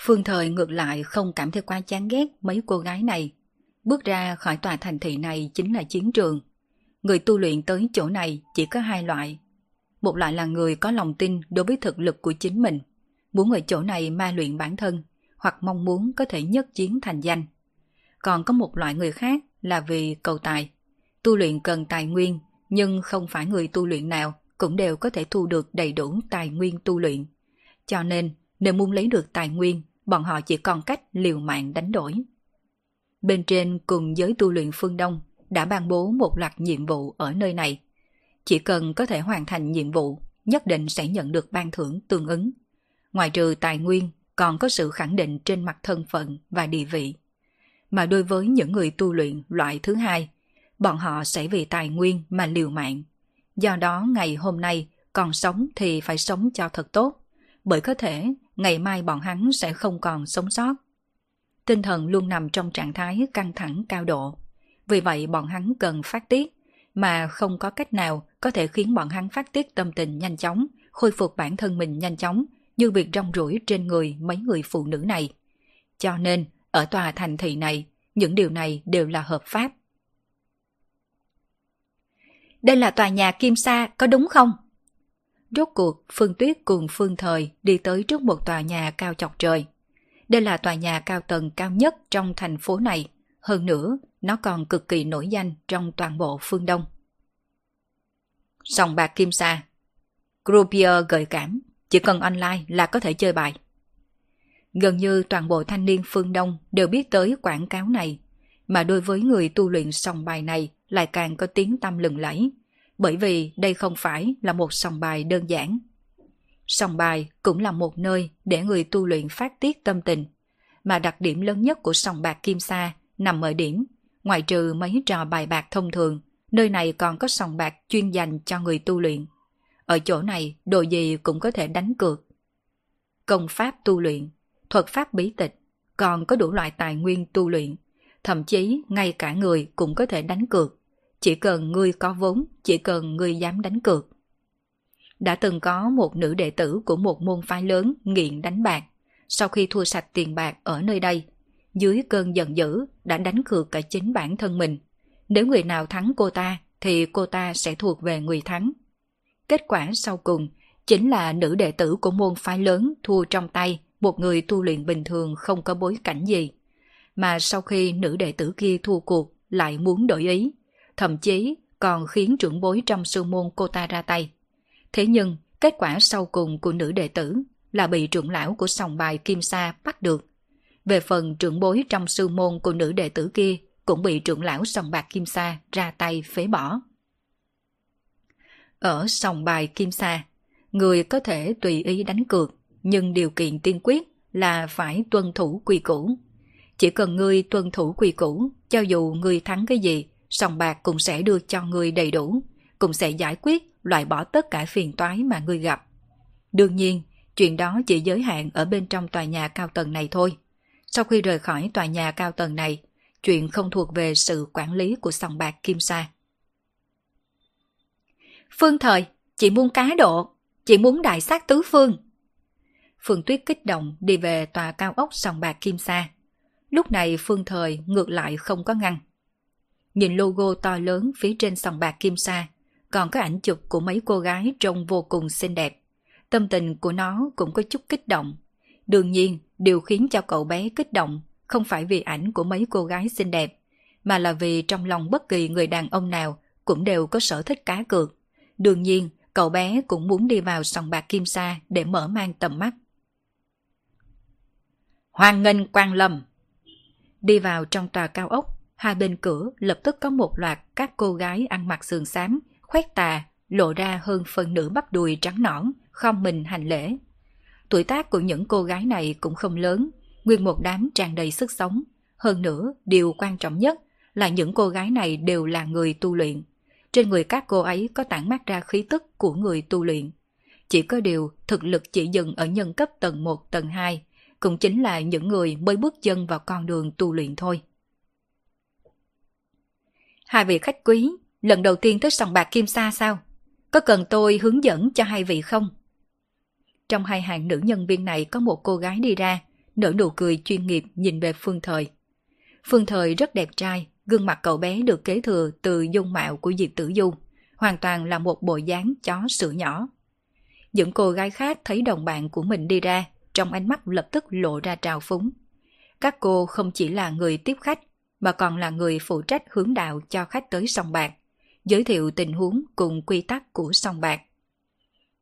Phương Thời ngược lại không cảm thấy quá chán ghét mấy cô gái này. Bước ra khỏi tòa thành thị này chính là chiến trường. Người tu luyện tới chỗ này chỉ có hai loại. Một loại là người có lòng tin đối với thực lực của chính mình, muốn ở chỗ này ma luyện bản thân, hoặc mong muốn có thể nhất chiến thành danh. Còn có một loại người khác là vì cầu tài. Tu luyện cần tài nguyên, nhưng không phải người tu luyện nào cũng đều có thể thu được đầy đủ tài nguyên tu luyện. Cho nên, nếu muốn lấy được tài nguyên, bọn họ chỉ còn cách liều mạng đánh đổi. Bên trên cùng giới tu luyện phương Đông đã ban bố một loạt nhiệm vụ ở nơi này. Chỉ cần có thể hoàn thành nhiệm vụ, nhất định sẽ nhận được ban thưởng tương ứng. Ngoài trừ tài nguyên, còn có sự khẳng định trên mặt thân phận và địa vị. Mà đối với những người tu luyện loại thứ hai, bọn họ sẽ vì tài nguyên mà liều mạng. Do đó ngày hôm nay còn sống thì phải sống cho thật tốt, bởi có thể ngày mai bọn hắn sẽ không còn sống sót. Tinh thần luôn nằm trong trạng thái căng thẳng cao độ. Vì vậy bọn hắn cần phát tiết, mà không có cách nào có thể khiến bọn hắn phát tiết tâm tình nhanh chóng, khôi phục bản thân mình nhanh chóng, như việc rong rủi trên người mấy người phụ nữ này. Cho nên, ở tòa thành thị này, những điều này đều là hợp pháp. Đây là tòa nhà Kim Sa, có đúng không? Rốt cuộc, Phương Tuyết cùng Phương Thời đi tới trước một tòa nhà cao chọc trời. Đây là tòa nhà cao tầng cao nhất trong thành phố này. Hơn nữa, nó còn cực kỳ nổi danh trong toàn bộ phương Đông. Sòng bạc Kim Sa Groupier gợi cảm, chỉ cần online là có thể chơi bài. Gần như toàn bộ thanh niên phương Đông đều biết tới quảng cáo này, mà đối với người tu luyện sòng bài này lại càng có tiếng tâm lừng lẫy, bởi vì đây không phải là một sòng bài đơn giản. Sòng bài cũng là một nơi để người tu luyện phát tiết tâm tình, mà đặc điểm lớn nhất của sòng bạc Kim Sa nằm ở điểm, ngoại trừ mấy trò bài bạc thông thường, nơi này còn có sòng bạc chuyên dành cho người tu luyện. Ở chỗ này, đồ gì cũng có thể đánh cược. Công pháp tu luyện, thuật pháp bí tịch, còn có đủ loại tài nguyên tu luyện, thậm chí ngay cả người cũng có thể đánh cược. Chỉ cần ngươi có vốn, chỉ cần ngươi dám đánh cược. Đã từng có một nữ đệ tử của một môn phái lớn nghiện đánh bạc. Sau khi thua sạch tiền bạc ở nơi đây, dưới cơn giận dữ đã đánh cược cả chính bản thân mình. Nếu người nào thắng cô ta, thì cô ta sẽ thuộc về người thắng. Kết quả sau cùng chính là nữ đệ tử của môn phái lớn thua trong tay một người tu luyện bình thường không có bối cảnh gì. Mà sau khi nữ đệ tử kia thua cuộc lại muốn đổi ý, thậm chí còn khiến trưởng bối trong sư môn cô ta ra tay. Thế nhưng, kết quả sau cùng của nữ đệ tử là bị trưởng lão của sòng bài Kim Sa bắt được. Về phần trưởng bối trong sư môn của nữ đệ tử kia cũng bị trưởng lão sòng bạc Kim Sa ra tay phế bỏ. Ở sòng bài Kim Sa, người có thể tùy ý đánh cược, nhưng điều kiện tiên quyết là phải tuân thủ quy củ. Chỉ cần ngươi tuân thủ quy củ, cho dù ngươi thắng cái gì, sòng bạc cũng sẽ đưa cho ngươi đầy đủ, cũng sẽ giải quyết, loại bỏ tất cả phiền toái mà ngươi gặp. Đương nhiên, chuyện đó chỉ giới hạn ở bên trong tòa nhà cao tầng này thôi. Sau khi rời khỏi tòa nhà cao tầng này, chuyện không thuộc về sự quản lý của sòng bạc Kim Sa. Phương Thời, chị muốn cá độ, chị muốn đại sát tứ phương. Phương Tuyết kích động đi về tòa cao ốc sòng bạc Kim Sa. Lúc này Phương Thời ngược lại không có ngăn. Nhìn logo to lớn phía trên sòng bạc Kim Sa, còn có ảnh chụp của mấy cô gái trông vô cùng xinh đẹp. Tâm tình của nó cũng có chút kích động. Đương nhiên, điều khiến cho cậu bé kích động không phải vì ảnh của mấy cô gái xinh đẹp, mà là vì trong lòng bất kỳ người đàn ông nào cũng đều có sở thích cá cược. Đương nhiên, cậu bé cũng muốn đi vào sòng bạc Kim Sa để mở mang tầm mắt. Hoàng nghênh quang lâm Đi vào trong tòa cao ốc, hai bên cửa lập tức có một loạt các cô gái ăn mặc sườn xám, khoét tà, lộ ra hơn phần nửa bắp đùi trắng nõn, không mình hành lễ. Tuổi tác của những cô gái này cũng không lớn, nguyên một đám tràn đầy sức sống. Hơn nữa, điều quan trọng nhất là những cô gái này đều là người tu luyện. Trên người các cô ấy có tản mát ra khí tức của người tu luyện. Chỉ có điều thực lực chỉ dừng ở nhân cấp tầng 1, tầng 2, cũng chính là những người mới bước chân vào con đường tu luyện thôi. Hai vị khách quý, lần đầu tiên tới sòng bạc Kim Sa sao? Có cần tôi hướng dẫn cho hai vị không? Trong hai hàng nữ nhân viên này có một cô gái đi ra, nở nụ cười chuyên nghiệp nhìn về Phương Thời. Phương Thời rất đẹp trai, gương mặt cậu bé được kế thừa từ dung mạo của Diệp Tử Du, hoàn toàn là một bộ dáng chó sữa nhỏ. Những cô gái khác thấy đồng bạn của mình đi ra, trong ánh mắt lập tức lộ ra trào phúng. Các cô không chỉ là người tiếp khách, mà còn là người phụ trách hướng đạo cho khách tới sông bạc, giới thiệu tình huống cùng quy tắc của sông bạc.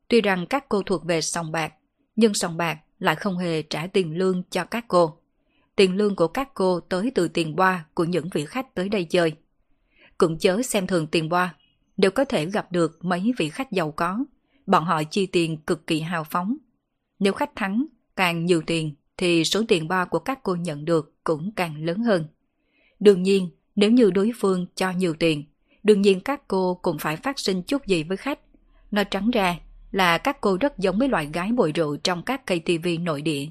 Tuy rằng các cô thuộc về sông bạc, nhưng sông bạc lại không hề trả tiền lương cho các cô. Tiền lương của các cô tới từ tiền boa của những vị khách tới đây chơi. Cũng chớ xem thường tiền boa, đều có thể gặp được mấy vị khách giàu có. Bọn họ chi tiền cực kỳ hào phóng. Nếu khách thắng càng nhiều tiền thì số tiền boa của các cô nhận được cũng càng lớn hơn. Đương nhiên, nếu như đối phương cho nhiều tiền, đương nhiên các cô cũng phải phát sinh chút gì với khách. Nói trắng ra là các cô rất giống với loại gái bồi rượu trong các cây nội địa.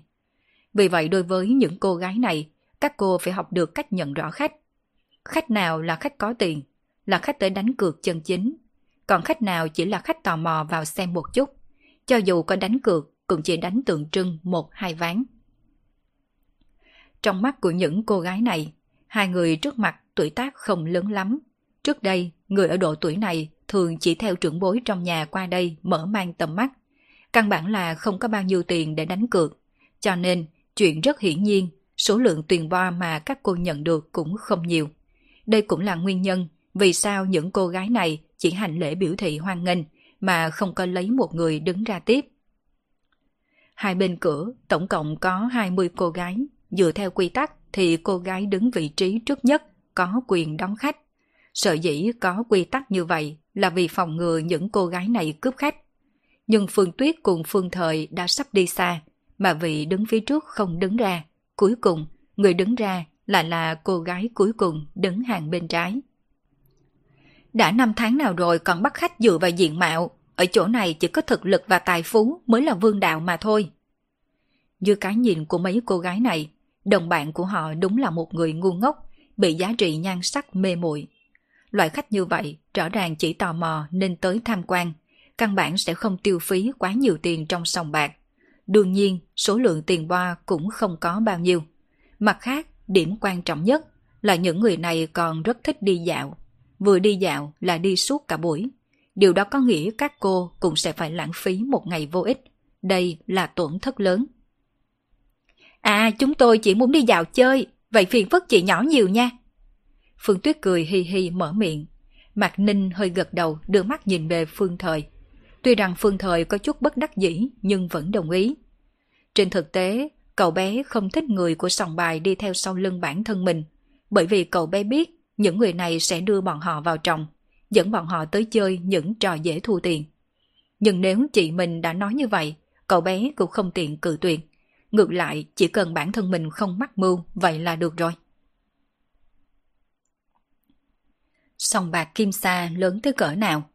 Vì vậy đối với những cô gái này, các cô phải học được cách nhận rõ khách. Khách nào là khách có tiền, là khách tới đánh cược chân chính. Còn khách nào chỉ là khách tò mò vào xem một chút. Cho dù có đánh cược, cũng chỉ đánh tượng trưng một hai ván. Trong mắt của những cô gái này, hai người trước mặt tuổi tác không lớn lắm. Trước đây, người ở độ tuổi này thường chỉ theo trưởng bối trong nhà qua đây mở mang tầm mắt. Căn bản là không có bao nhiêu tiền để đánh cược. Cho nên, chuyện rất hiển nhiên, số lượng tiền bo mà các cô nhận được cũng không nhiều. Đây cũng là nguyên nhân vì sao những cô gái này chỉ hành lễ biểu thị hoan nghênh mà không có lấy một người đứng ra tiếp. Hai bên cửa tổng cộng có 20 cô gái, dựa theo quy tắc thì cô gái đứng vị trí trước nhất có quyền đón khách. Sợ dĩ có quy tắc như vậy là vì phòng ngừa những cô gái này cướp khách. Nhưng Phương Tuyết cùng Phương Thời đã sắp đi xa, mà vị đứng phía trước không đứng ra. Cuối cùng, người đứng ra lại là cô gái cuối cùng đứng hàng bên trái. Đã năm tháng nào rồi còn bắt khách dựa vào diện mạo, ở chỗ này chỉ có thực lực và tài phú mới là vương đạo mà thôi. Dưới cái nhìn của mấy cô gái này, đồng bạn của họ đúng là một người ngu ngốc, bị giá trị nhan sắc mê muội. Loại khách như vậy rõ ràng chỉ tò mò nên tới tham quan, căn bản sẽ không tiêu phí quá nhiều tiền trong sòng bạc. Đương nhiên, số lượng tiền boa cũng không có bao nhiêu. Mặt khác, điểm quan trọng nhất là những người này còn rất thích đi dạo. Vừa đi dạo là đi suốt cả buổi. Điều đó có nghĩa các cô cũng sẽ phải lãng phí một ngày vô ích. Đây là tổn thất lớn. À, chúng tôi chỉ muốn đi dạo chơi, vậy phiền phức chị nhỏ nhiều nha. Phương Tuyết cười hi hi mở miệng. Mạc Ninh hơi gật đầu đưa mắt nhìn về Phương Thời. Tuy rằng Phương Thời có chút bất đắc dĩ nhưng vẫn đồng ý. Trên thực tế, cậu bé không thích người của sòng bài đi theo sau lưng bản thân mình, bởi vì cậu bé biết những người này sẽ đưa bọn họ vào trong, dẫn bọn họ tới chơi những trò dễ thu tiền. Nhưng nếu chị mình đã nói như vậy, cậu bé cũng không tiện cự tuyệt. Ngược lại, chỉ cần bản thân mình không mắc mưu, vậy là được rồi. Sòng bạc Kim Sa lớn tới cỡ nào?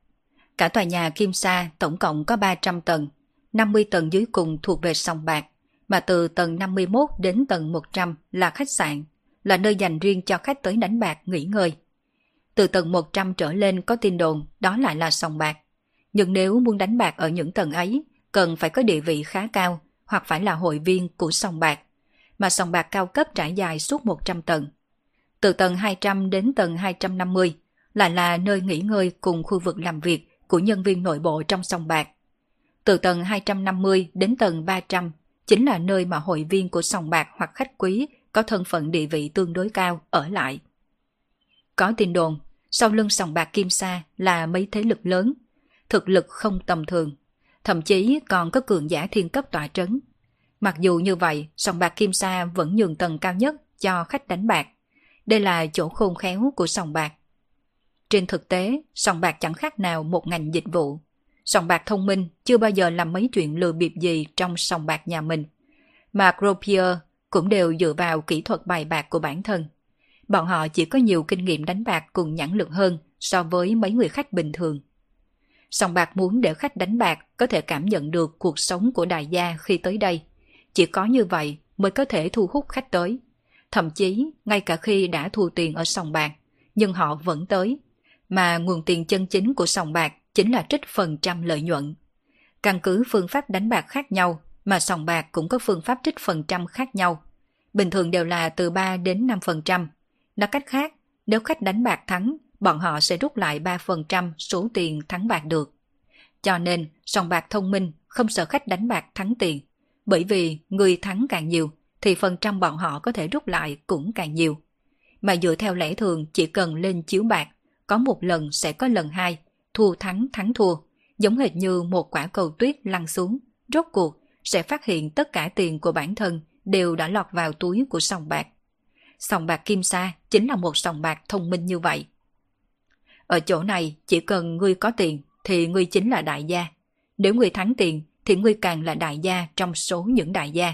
Cả tòa nhà Kim Sa tổng cộng có 300 tầng, 50 tầng dưới cùng thuộc về sòng bạc, mà từ tầng 51 đến tầng 100 là khách sạn, là nơi dành riêng cho khách tới đánh bạc nghỉ ngơi. Từ tầng 100 trở lên có tin đồn đó lại là sòng bạc. Nhưng nếu muốn đánh bạc ở những tầng ấy, cần phải có địa vị khá cao hoặc phải là hội viên của sòng bạc, mà sòng bạc cao cấp trải dài suốt 100 tầng. Từ tầng 200 đến tầng 250 lại là nơi nghỉ ngơi cùng khu vực làm việc của nhân viên nội bộ trong sòng bạc. Từ tầng 250 đến tầng 300 chính là nơi mà hội viên của sòng bạc hoặc khách quý có thân phận địa vị tương đối cao ở lại. Có tin đồn, sau lưng sòng bạc Kim Sa là mấy thế lực lớn, thực lực không tầm thường, thậm chí còn có cường giả thiên cấp tỏa trấn. Mặc dù như vậy, sòng bạc Kim Sa vẫn nhường tầng cao nhất cho khách đánh bạc. Đây là chỗ khôn khéo của sòng bạc. Trên thực tế, sòng bạc chẳng khác nào một ngành dịch vụ. Sòng bạc thông minh chưa bao giờ làm mấy chuyện lừa bịp gì trong sòng bạc nhà mình. Mà Gropier cũng đều dựa vào kỹ thuật bài bạc của bản thân. Bọn họ chỉ có nhiều kinh nghiệm đánh bạc cùng nhãn lực hơn so với mấy người khách bình thường. Sòng bạc muốn để khách đánh bạc có thể cảm nhận được cuộc sống của đại gia khi tới đây. Chỉ có như vậy mới có thể thu hút khách tới. Thậm chí, ngay cả khi đã thu tiền ở sòng bạc, nhưng họ vẫn tới. Mà nguồn tiền chân chính của sòng bạc chính là trích phần trăm lợi nhuận. Căn cứ phương pháp đánh bạc khác nhau mà sòng bạc cũng có phương pháp trích phần trăm khác nhau. Bình thường đều là từ 3 đến 5%. Nói cách khác, nếu khách đánh bạc thắng, bọn họ sẽ rút lại 3% số tiền thắng bạc được. Cho nên, sòng bạc thông minh không sợ khách đánh bạc thắng tiền. Bởi vì người thắng càng nhiều, thì phần trăm bọn họ có thể rút lại cũng càng nhiều. Mà dựa theo lẽ thường chỉ cần lên chiếu bạc, có một lần sẽ có lần hai, thua thắng thắng thua, giống hệt như một quả cầu tuyết lăn xuống, rốt cuộc sẽ phát hiện tất cả tiền của bản thân đều đã lọt vào túi của sòng bạc. Sòng bạc Kim Sa chính là một sòng bạc thông minh như vậy. Ở chỗ này chỉ cần ngươi có tiền thì ngươi chính là đại gia. Nếu ngươi thắng tiền thì ngươi càng là đại gia trong số những đại gia.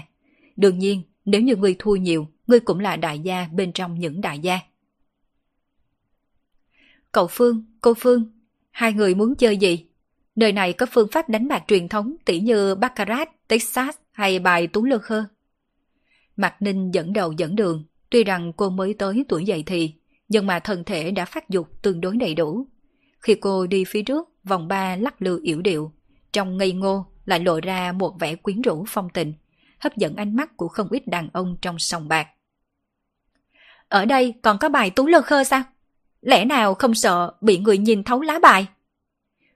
Đương nhiên, nếu như ngươi thua nhiều, ngươi cũng là đại gia bên trong những đại gia. Cậu Phương, cô Phương, hai người muốn chơi gì? Nơi này có phương pháp đánh bạc truyền thống tỉ như Baccarat, Texas hay bài Tú Lơ Khơ. Mạc Ninh dẫn đầu dẫn đường, tuy rằng cô mới tới tuổi dậy thì, nhưng mà thân thể đã phát dục tương đối đầy đủ. Khi cô đi phía trước, vòng ba lắc lư yểu điệu, trong ngây ngô lại lộ ra một vẻ quyến rũ phong tình, hấp dẫn ánh mắt của không ít đàn ông trong sòng bạc. Ở đây còn có bài tú lơ khơ sao? Lẽ nào không sợ bị người nhìn thấu lá bài?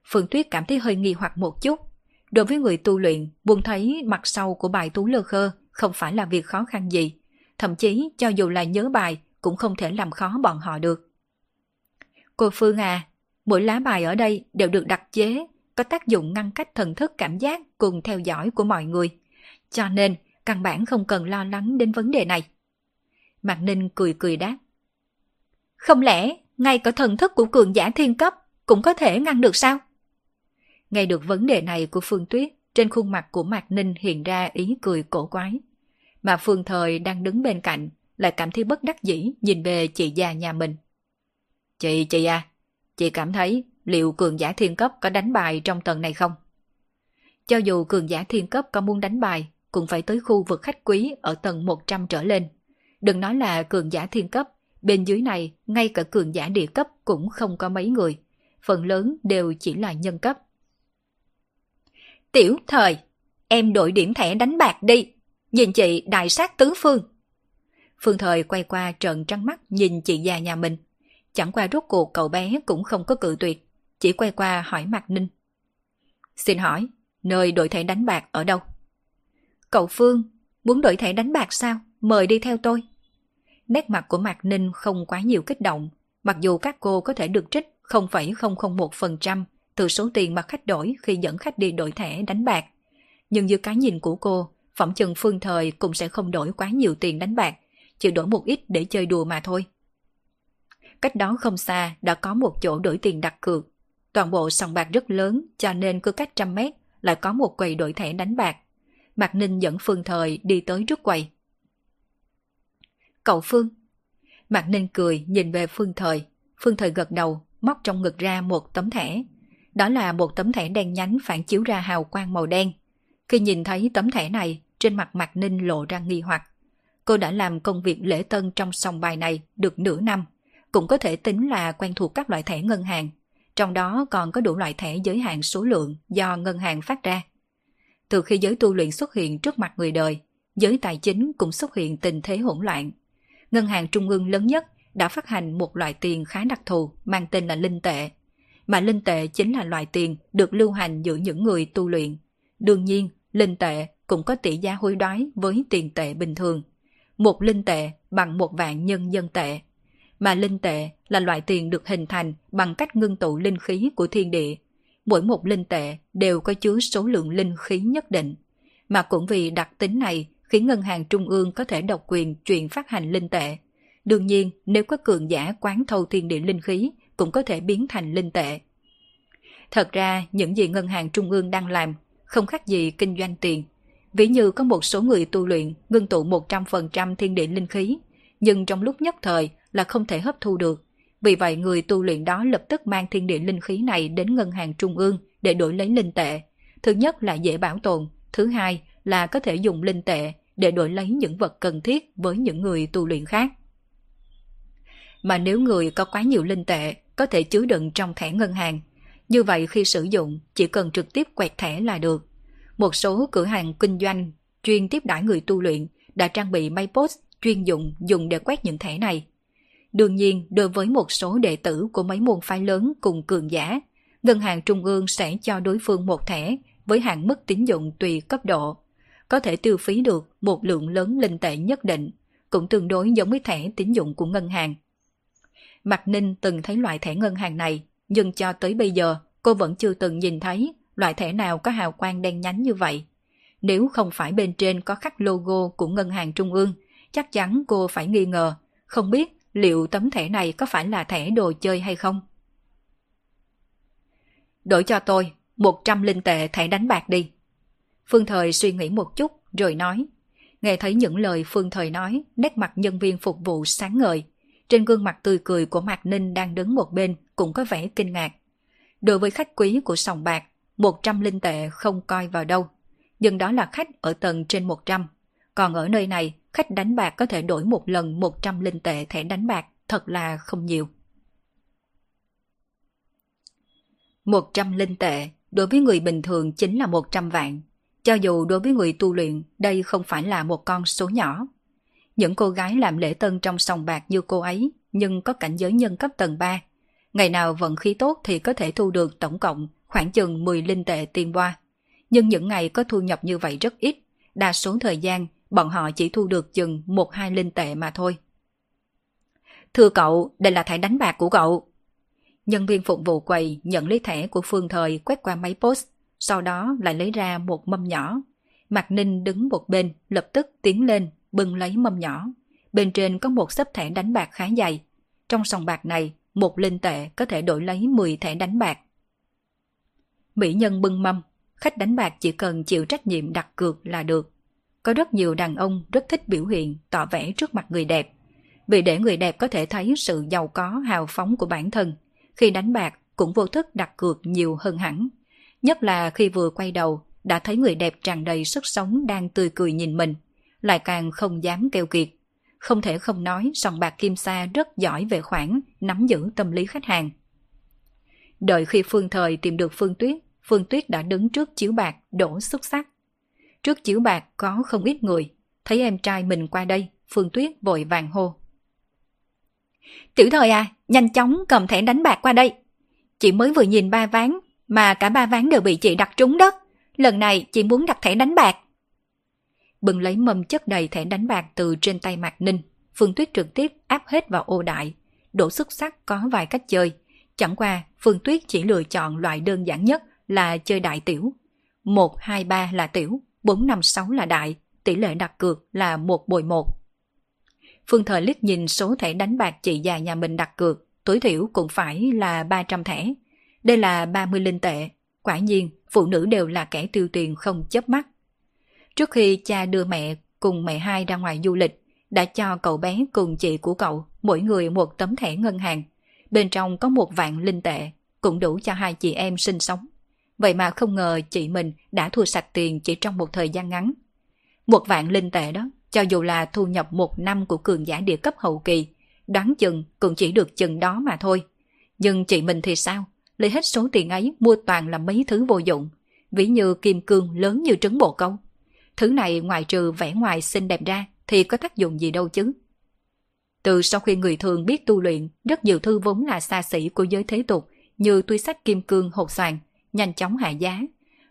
Phương Tuyết cảm thấy hơi nghi hoặc một chút. Đối với người tu luyện, buông thấy mặt sau của bài tú lơ khơ không phải là việc khó khăn gì. Thậm chí cho dù là nhớ bài cũng không thể làm khó bọn họ được. Cô Phương à, mỗi lá bài ở đây đều được đặt chế, có tác dụng ngăn cách thần thức cảm giác cùng theo dõi của mọi người. Cho nên, căn bản không cần lo lắng đến vấn đề này. Mạc Ninh cười cười đáp. Không lẽ, ngay cả thần thức của cường giả thiên cấp cũng có thể ngăn được sao? Nghe được vấn đề này của Phương Tuyết, trên khuôn mặt của Mạc Ninh hiện ra ý cười cổ quái. Mà Phương Thời đang đứng bên cạnh, lại cảm thấy bất đắc dĩ nhìn về chị già nhà mình. Chị, chị à, chị cảm thấy liệu cường giả thiên cấp có đánh bài trong tầng này không? Cho dù cường giả thiên cấp có muốn đánh bài, cũng phải tới khu vực khách quý ở tầng 100 trở lên. Đừng nói là cường giả thiên cấp, bên dưới này ngay cả cường giả địa cấp cũng không có mấy người. Phần lớn đều chỉ là nhân cấp. Tiểu thời, em đổi điểm thẻ đánh bạc đi. Nhìn chị đại sát tứ phương. Phương thời quay qua trợn trắng mắt nhìn chị già nhà mình. Chẳng qua rốt cuộc cậu bé cũng không có cự tuyệt. Chỉ quay qua hỏi Mạc Ninh. Xin hỏi, nơi đổi thẻ đánh bạc ở đâu? Cậu Phương, muốn đổi thẻ đánh bạc sao? Mời đi theo tôi. Nét mặt của Mạc Ninh không quá nhiều kích động, mặc dù các cô có thể được trích 0,001% từ số tiền mà khách đổi khi dẫn khách đi đổi thẻ đánh bạc. Nhưng dưới cái nhìn của cô, phẩm chừng phương thời cũng sẽ không đổi quá nhiều tiền đánh bạc, chỉ đổi một ít để chơi đùa mà thôi. Cách đó không xa đã có một chỗ đổi tiền đặt cược. Toàn bộ sòng bạc rất lớn cho nên cứ cách trăm mét lại có một quầy đổi thẻ đánh bạc. Mạc Ninh dẫn Phương Thời đi tới trước quầy. Cậu Phương. Mạc Ninh cười nhìn về Phương Thời. Phương Thời gật đầu, móc trong ngực ra một tấm thẻ. Đó là một tấm thẻ đen nhánh phản chiếu ra hào quang màu đen. Khi nhìn thấy tấm thẻ này, trên mặt Mạc Ninh lộ ra nghi hoặc. Cô đã làm công việc lễ tân trong sòng bài này được nửa năm, cũng có thể tính là quen thuộc các loại thẻ ngân hàng. Trong đó còn có đủ loại thẻ giới hạn số lượng do ngân hàng phát ra. Từ khi giới tu luyện xuất hiện trước mặt người đời, giới tài chính cũng xuất hiện tình thế hỗn loạn. Ngân hàng trung ương lớn nhất đã phát hành một loại tiền khá đặc thù mang tên là linh tệ. Mà linh tệ chính là loại tiền được lưu hành giữa những người tu luyện. Đương nhiên, linh tệ cũng có tỷ giá hối đoái với tiền tệ bình thường. Một linh tệ bằng một vạn nhân dân tệ. Mà linh tệ là loại tiền được hình thành bằng cách ngưng tụ linh khí của thiên địa. Mỗi một linh tệ đều có chứa số lượng linh khí nhất định. Mà cũng vì đặc tính này khiến ngân hàng trung ương có thể độc quyền chuyển phát hành linh tệ. Đương nhiên, nếu có cường giả quán thâu thiên địa linh khí, cũng có thể biến thành linh tệ. Thật ra, những gì ngân hàng trung ương đang làm không khác gì kinh doanh tiền. Ví như có một số người tu luyện ngưng tụ 100% thiên địa linh khí, nhưng trong lúc nhất thời là không thể hấp thu được. Vì vậy người tu luyện đó lập tức mang thiên địa linh khí này đến ngân hàng trung ương để đổi lấy linh tệ. Thứ nhất là dễ bảo tồn, thứ hai là có thể dùng linh tệ để đổi lấy những vật cần thiết với những người tu luyện khác. Mà nếu người có quá nhiều linh tệ có thể chứa đựng trong thẻ ngân hàng, như vậy khi sử dụng chỉ cần trực tiếp quẹt thẻ là được. Một số cửa hàng kinh doanh chuyên tiếp đãi người tu luyện đã trang bị máy post chuyên dụng dùng để quét những thẻ này. Đương nhiên, đối với một số đệ tử của mấy môn phái lớn cùng cường giả, ngân hàng trung ương sẽ cho đối phương một thẻ với hạn mức tín dụng tùy cấp độ. Có thể tiêu phí được một lượng lớn linh tệ nhất định, cũng tương đối giống với thẻ tín dụng của ngân hàng. Mạc Ninh từng thấy loại thẻ ngân hàng này, nhưng cho tới bây giờ cô vẫn chưa từng nhìn thấy loại thẻ nào có hào quang đen nhánh như vậy. Nếu không phải bên trên có khắc logo của ngân hàng trung ương, chắc chắn cô phải nghi ngờ, không biết liệu tấm thẻ này có phải là thẻ đồ chơi hay không. Đổi cho tôi 100 linh tệ thẻ đánh bạc đi. Phương Thời suy nghĩ một chút rồi nói. Nghe thấy những lời Phương Thời nói, nét mặt nhân viên phục vụ sáng ngời. Trên gương mặt tươi cười của Mạc Ninh đang đứng một bên cũng có vẻ kinh ngạc. Đối với khách quý của sòng bạc, 100 linh tệ không coi vào đâu. Nhưng đó là khách ở tầng trên 100. Còn ở nơi này, khách đánh bạc có thể đổi một lần 100 linh tệ thẻ đánh bạc, thật là không nhiều. 100 linh tệ đối với người bình thường chính là 100 vạn. Cho dù đối với người tu luyện, đây không phải là một con số nhỏ. Những cô gái làm lễ tân trong sòng bạc như cô ấy, nhưng có cảnh giới nhân cấp tầng 3. Ngày nào vận khí tốt thì có thể thu được tổng cộng khoảng chừng 10 linh tệ tiền boa. Nhưng những ngày có thu nhập như vậy rất ít, đa số thời gian bọn họ chỉ thu được chừng 1-2 linh tệ mà thôi. Thưa cậu, đây là thẻ đánh bạc của cậu. Nhân viên phục vụ quầy nhận lấy thẻ của Phương Thời quét qua máy post, sau đó lại lấy ra một mâm nhỏ. Mạc Ninh đứng một bên, lập tức tiến lên, bưng lấy mâm nhỏ. Bên trên có một sấp thẻ đánh bạc khá dày. Trong sòng bạc này, một linh tệ có thể đổi lấy 10 thẻ đánh bạc. Mỹ nhân bưng mâm, khách đánh bạc chỉ cần chịu trách nhiệm đặt cược là được. Có rất nhiều đàn ông rất thích biểu hiện, tỏ vẻ trước mặt người đẹp. Vì để người đẹp có thể thấy sự giàu có hào phóng của bản thân, khi đánh bạc cũng vô thức đặt cược nhiều hơn hẳn. Nhất là khi vừa quay đầu, đã thấy người đẹp tràn đầy sức sống đang tươi cười nhìn mình, lại càng không dám kêu kiệt. Không thể không nói sòng bạc Kim Sa rất giỏi về khoản, nắm giữ tâm lý khách hàng. Đợi khi Phương Thời tìm được Phương Tuyết, Phương Tuyết đã đứng trước chiếu bạc đổ xuất sắc. Trước chiếu bạc có không ít người, thấy em trai mình qua đây, Phương Tuyết vội vàng hô. Tiểu thời à, nhanh chóng cầm thẻ đánh bạc qua đây. Chị mới vừa nhìn ba ván, mà cả ba ván đều bị chị đặt trúng đó. Lần này chị muốn đặt thẻ đánh bạc. Bừng lấy mâm chất đầy thẻ đánh bạc từ trên tay Mạc Ninh, Phương Tuyết trực tiếp áp hết vào ô đại. đổ xuất sắc có vài cách chơi. Chẳng qua, Phương Tuyết chỉ lựa chọn loại đơn giản nhất là chơi đại tiểu. 1, 2, 3 là tiểu, 4, 5, 6 là đại, tỷ lệ đặt cược là 1 bồi 1. Phương Thời liếc nhìn số thẻ đánh bạc chị già nhà mình đặt cược, tối thiểu cũng phải là 300 thẻ. Đây là 30 linh tệ. Quả nhiên, phụ nữ đều là kẻ tiêu tiền không chớp mắt. Trước khi cha đưa mẹ cùng mẹ hai ra ngoài du lịch, đã cho cậu bé cùng chị của cậu mỗi người một tấm thẻ ngân hàng. Bên trong có một vạn linh tệ, cũng đủ cho hai chị em sinh sống. Vậy mà không ngờ chị mình đã thua sạch tiền chỉ trong một thời gian ngắn. Một vạn linh tệ đó, cho dù là thu nhập một năm của cường giả địa cấp hậu kỳ, đoán chừng cũng chỉ được chừng đó mà thôi. Nhưng chị mình thì sao? Lấy hết số tiền ấy mua toàn là mấy thứ vô dụng, ví như kim cương lớn như trứng bồ câu. Thứ này ngoài trừ vẻ ngoài xinh đẹp ra thì có tác dụng gì đâu chứ. Từ sau khi người thường biết tu luyện, rất nhiều thư vốn là xa xỉ của giới thế tục như túi sách kim cương hột xoàn, nhanh chóng hạ giá.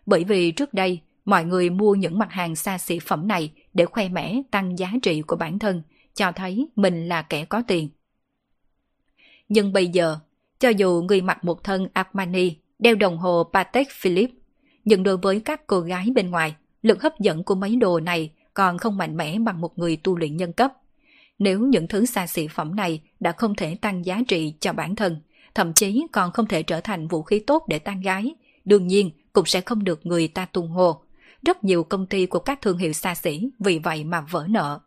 Bởi vì trước đây, mọi người mua những mặt hàng xa xỉ phẩm này để khoe mẽ tăng giá trị của bản thân, cho thấy mình là kẻ có tiền. Nhưng bây giờ, cho dù người mặc một thân Armani, đeo đồng hồ Patek Philippe, nhưng đối với các cô gái bên ngoài, lực hấp dẫn của mấy đồ này còn không mạnh mẽ bằng một người tu luyện nhân cấp. Nếu những thứ xa xỉ phẩm này đã không thể tăng giá trị cho bản thân, thậm chí còn không thể trở thành vũ khí tốt để tan gái, đương nhiên cũng sẽ không được người ta tung hô. rất nhiều công ty của các thương hiệu xa xỉ vì vậy mà vỡ nợ.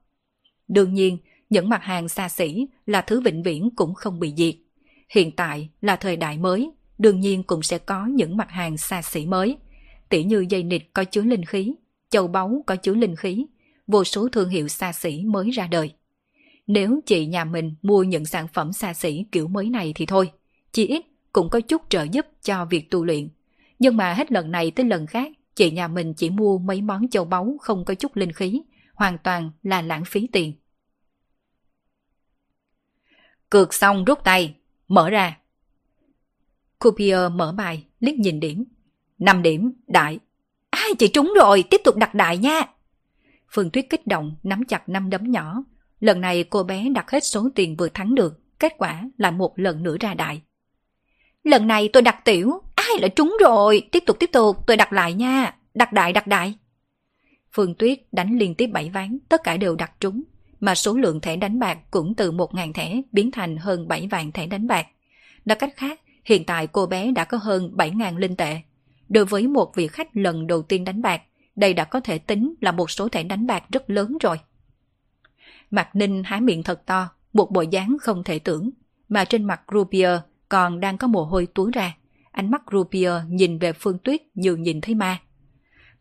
Đương nhiên, những mặt hàng xa xỉ là thứ vĩnh viễn cũng không bị diệt. Hiện tại là thời đại mới, đương nhiên cũng sẽ có những mặt hàng xa xỉ mới. Tỉ như dây nịt có chứa linh khí, châu báu có chứa linh khí, vô số thương hiệu xa xỉ mới ra đời. Nếu chị nhà mình mua những sản phẩm xa xỉ kiểu mới này thì thôi, chỉ ít cũng có chút trợ giúp cho việc tu luyện. Nhưng mà hết lần này tới lần khác, chị nhà mình chỉ mua mấy món châu báu không có chút linh khí, hoàn toàn là lãng phí tiền. Cược xong rút tay, mở ra. Copier mở bài, liếc nhìn điểm. 5 điểm, đại. Ai chị trúng rồi, tiếp tục đặt đại nha. Phương Tuyết kích động, nắm chặt năm đấm nhỏ. Lần này cô bé đặt hết số tiền vừa thắng được, kết quả là một lần nữa ra đại. Lần này tôi đặt tiểu, ai lại trúng rồi, tiếp tục tiếp tục, tôi đặt lại nha, đặt đại đặt đại. Phương Tuyết đánh liên tiếp 7 ván, tất cả đều đặt trúng, mà số lượng thẻ đánh bạc cũng từ 1.000 thẻ biến thành hơn 7 vạn thẻ đánh bạc. Nói cách khác, hiện tại cô bé đã có hơn 7.000 linh tệ. Đối với một vị khách lần đầu tiên đánh bạc, đây đã có thể tính là một số thẻ đánh bạc rất lớn rồi. Mặt Ninh há miệng thật to, một bộ dáng không thể tưởng, mà trên mặt Rupier còn đang có mồ hôi túa ra. Ánh mắt Rupier nhìn về Phương Tuyết như nhìn thấy ma.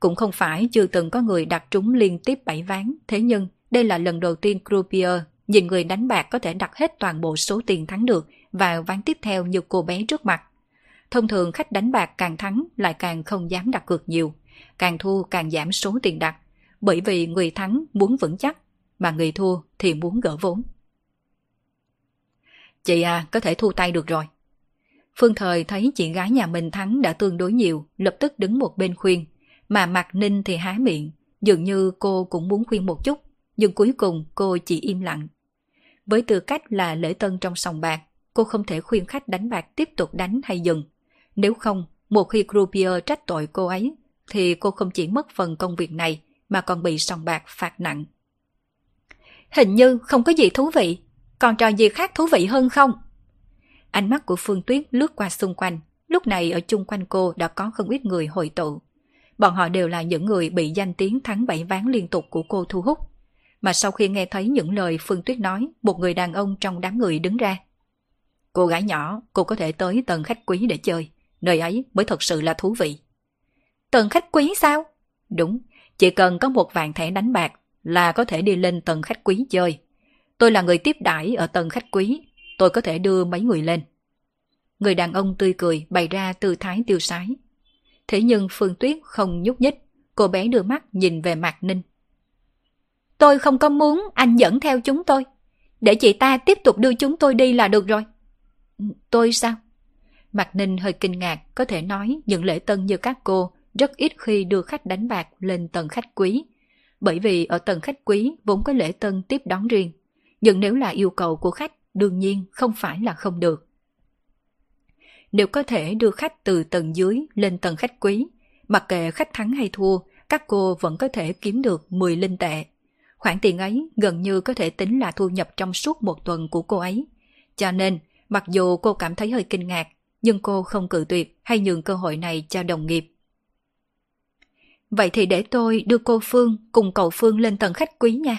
Cũng không phải chưa từng có người đặt trúng liên tiếp bảy ván, thế nhưng đây là lần đầu tiên Rupier nhìn người đánh bạc có thể đặt hết toàn bộ số tiền thắng được vào ván tiếp theo như cô bé trước mặt. Thông thường khách đánh bạc càng thắng lại càng không dám đặt cược nhiều, càng thua càng giảm số tiền đặt, bởi vì người thắng muốn vững chắc, mà người thua thì muốn gỡ vốn. Chị à, có thể thu tay được rồi. Phương Thời thấy chị gái nhà mình thắng đã tương đối nhiều, lập tức đứng một bên khuyên. Mà Mạc Ninh thì há miệng, dường như cô cũng muốn khuyên một chút, nhưng cuối cùng cô chỉ im lặng. Với tư cách là lễ tân trong sòng bạc, cô không thể khuyên khách đánh bạc tiếp tục đánh hay dừng. Nếu không, một khi Croupier trách tội cô ấy, thì cô không chỉ mất phần công việc này mà còn bị sòng bạc phạt nặng. Hình như không có gì thú vị, còn trò gì khác thú vị hơn không? Ánh mắt của Phương Tuyết lướt qua xung quanh, lúc này ở chung quanh cô đã có không ít người hội tụ. Bọn họ đều là những người bị danh tiếng thắng bảy ván liên tục của cô thu hút. Mà sau khi nghe thấy những lời Phương Tuyết nói, một người đàn ông trong đám người đứng ra. Cô gái nhỏ, cô có thể tới tầng khách quý để chơi. Nơi ấy mới thật sự là thú vị. Tầng khách quý sao? Đúng, chỉ cần có một vạn thẻ đánh bạc là có thể đi lên tầng khách quý chơi. Tôi là người tiếp đãi ở tầng khách quý, tôi có thể đưa mấy người lên. Người đàn ông tươi cười bày ra tư thái tiêu sái. Thế nhưng Phương Tuyết không nhúc nhích, cô bé đưa mắt nhìn về Mạc Ninh. Tôi không có muốn anh dẫn theo chúng tôi. Để chị ta tiếp tục đưa chúng tôi đi là được rồi. Tôi sao? Mạc Ninh hơi kinh ngạc, có thể nói những lễ tân như các cô rất ít khi đưa khách đánh bạc lên tầng khách quý. Bởi vì ở tầng khách quý vốn có lễ tân tiếp đón riêng. Nhưng nếu là yêu cầu của khách, đương nhiên không phải là không được. Nếu có thể đưa khách từ tầng dưới lên tầng khách quý, mặc kệ khách thắng hay thua, các cô vẫn có thể kiếm được 10 linh tệ. Khoản tiền ấy gần như có thể tính là thu nhập trong suốt một tuần của cô ấy. Cho nên, mặc dù cô cảm thấy hơi kinh ngạc, nhưng cô không cự tuyệt hay nhường cơ hội này cho đồng nghiệp. Vậy thì để tôi đưa cô Phương cùng cậu Phương lên tầng khách quý nha.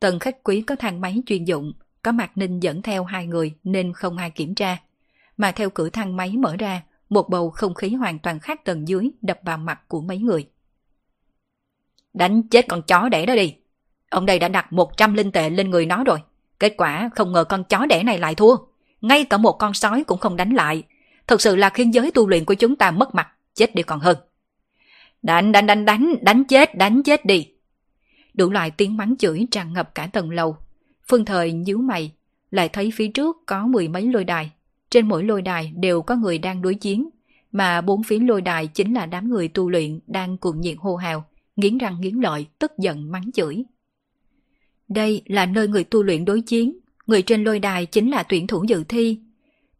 Tầng khách quý có thang máy chuyên dụng, có Mạc Ninh dẫn theo hai người nên không ai kiểm tra. Mà theo cửa thang máy mở ra, một bầu không khí hoàn toàn khác tầng dưới đập vào mặt của mấy người. Đánh chết con chó đẻ đó đi. Ông đây đã đặt 100 linh tệ lên người nó rồi. Kết quả không ngờ con chó đẻ này lại thua. Ngay cả một con sói cũng không đánh lại. thật sự là khiến giới tu luyện của chúng ta mất mặt, chết đi còn hơn. Đánh, đánh, đánh, đánh, đánh chết, đánh chết đi. Đủ loại tiếng mắng chửi tràn ngập cả tầng lầu. Phương thời nhíu mày, lại thấy phía trước có mười mấy lôi đài. Trên mỗi lôi đài đều có người đang đối chiến, mà bốn phía lôi đài chính là đám người tu luyện đang cuồng nhiệt hô hào, nghiến răng nghiến lợi, tức giận mắng chửi. Đây là nơi người tu luyện đối chiến, người trên lôi đài chính là tuyển thủ dự thi,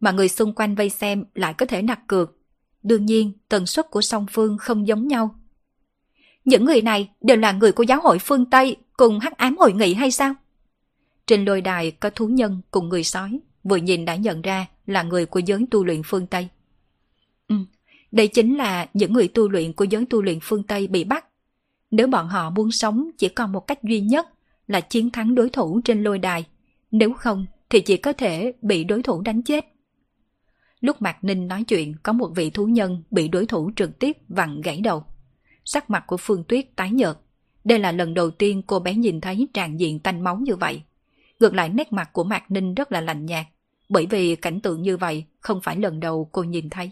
mà người xung quanh vây xem lại có thể đặt cược. Đương nhiên, tần suất của song phương không giống nhau. Những người này đều là người của giáo hội phương Tây cùng hắc ám hội nghị hay sao? Trên lôi đài có thú nhân cùng người sói, vừa nhìn đã nhận ra là người của giới tu luyện phương Tây. Ừ, đây chính là những người tu luyện của giới tu luyện phương Tây bị bắt Nếu bọn họ muốn sống chỉ còn một cách duy nhất là chiến thắng đối thủ trên lôi đài. Nếu không thì chỉ có thể bị đối thủ đánh chết. Lúc Mạc Ninh nói chuyện có một vị thú nhân bị đối thủ trực tiếp vặn gãy đầu. Sắc mặt của Phương Tuyết tái nhợt. Đây là lần đầu tiên cô bé nhìn thấy tràn diện tanh máu như vậy. Ngược lại nét mặt của Mạc Ninh rất là lạnh nhạt, bởi vì cảnh tượng như vậy không phải lần đầu cô nhìn thấy.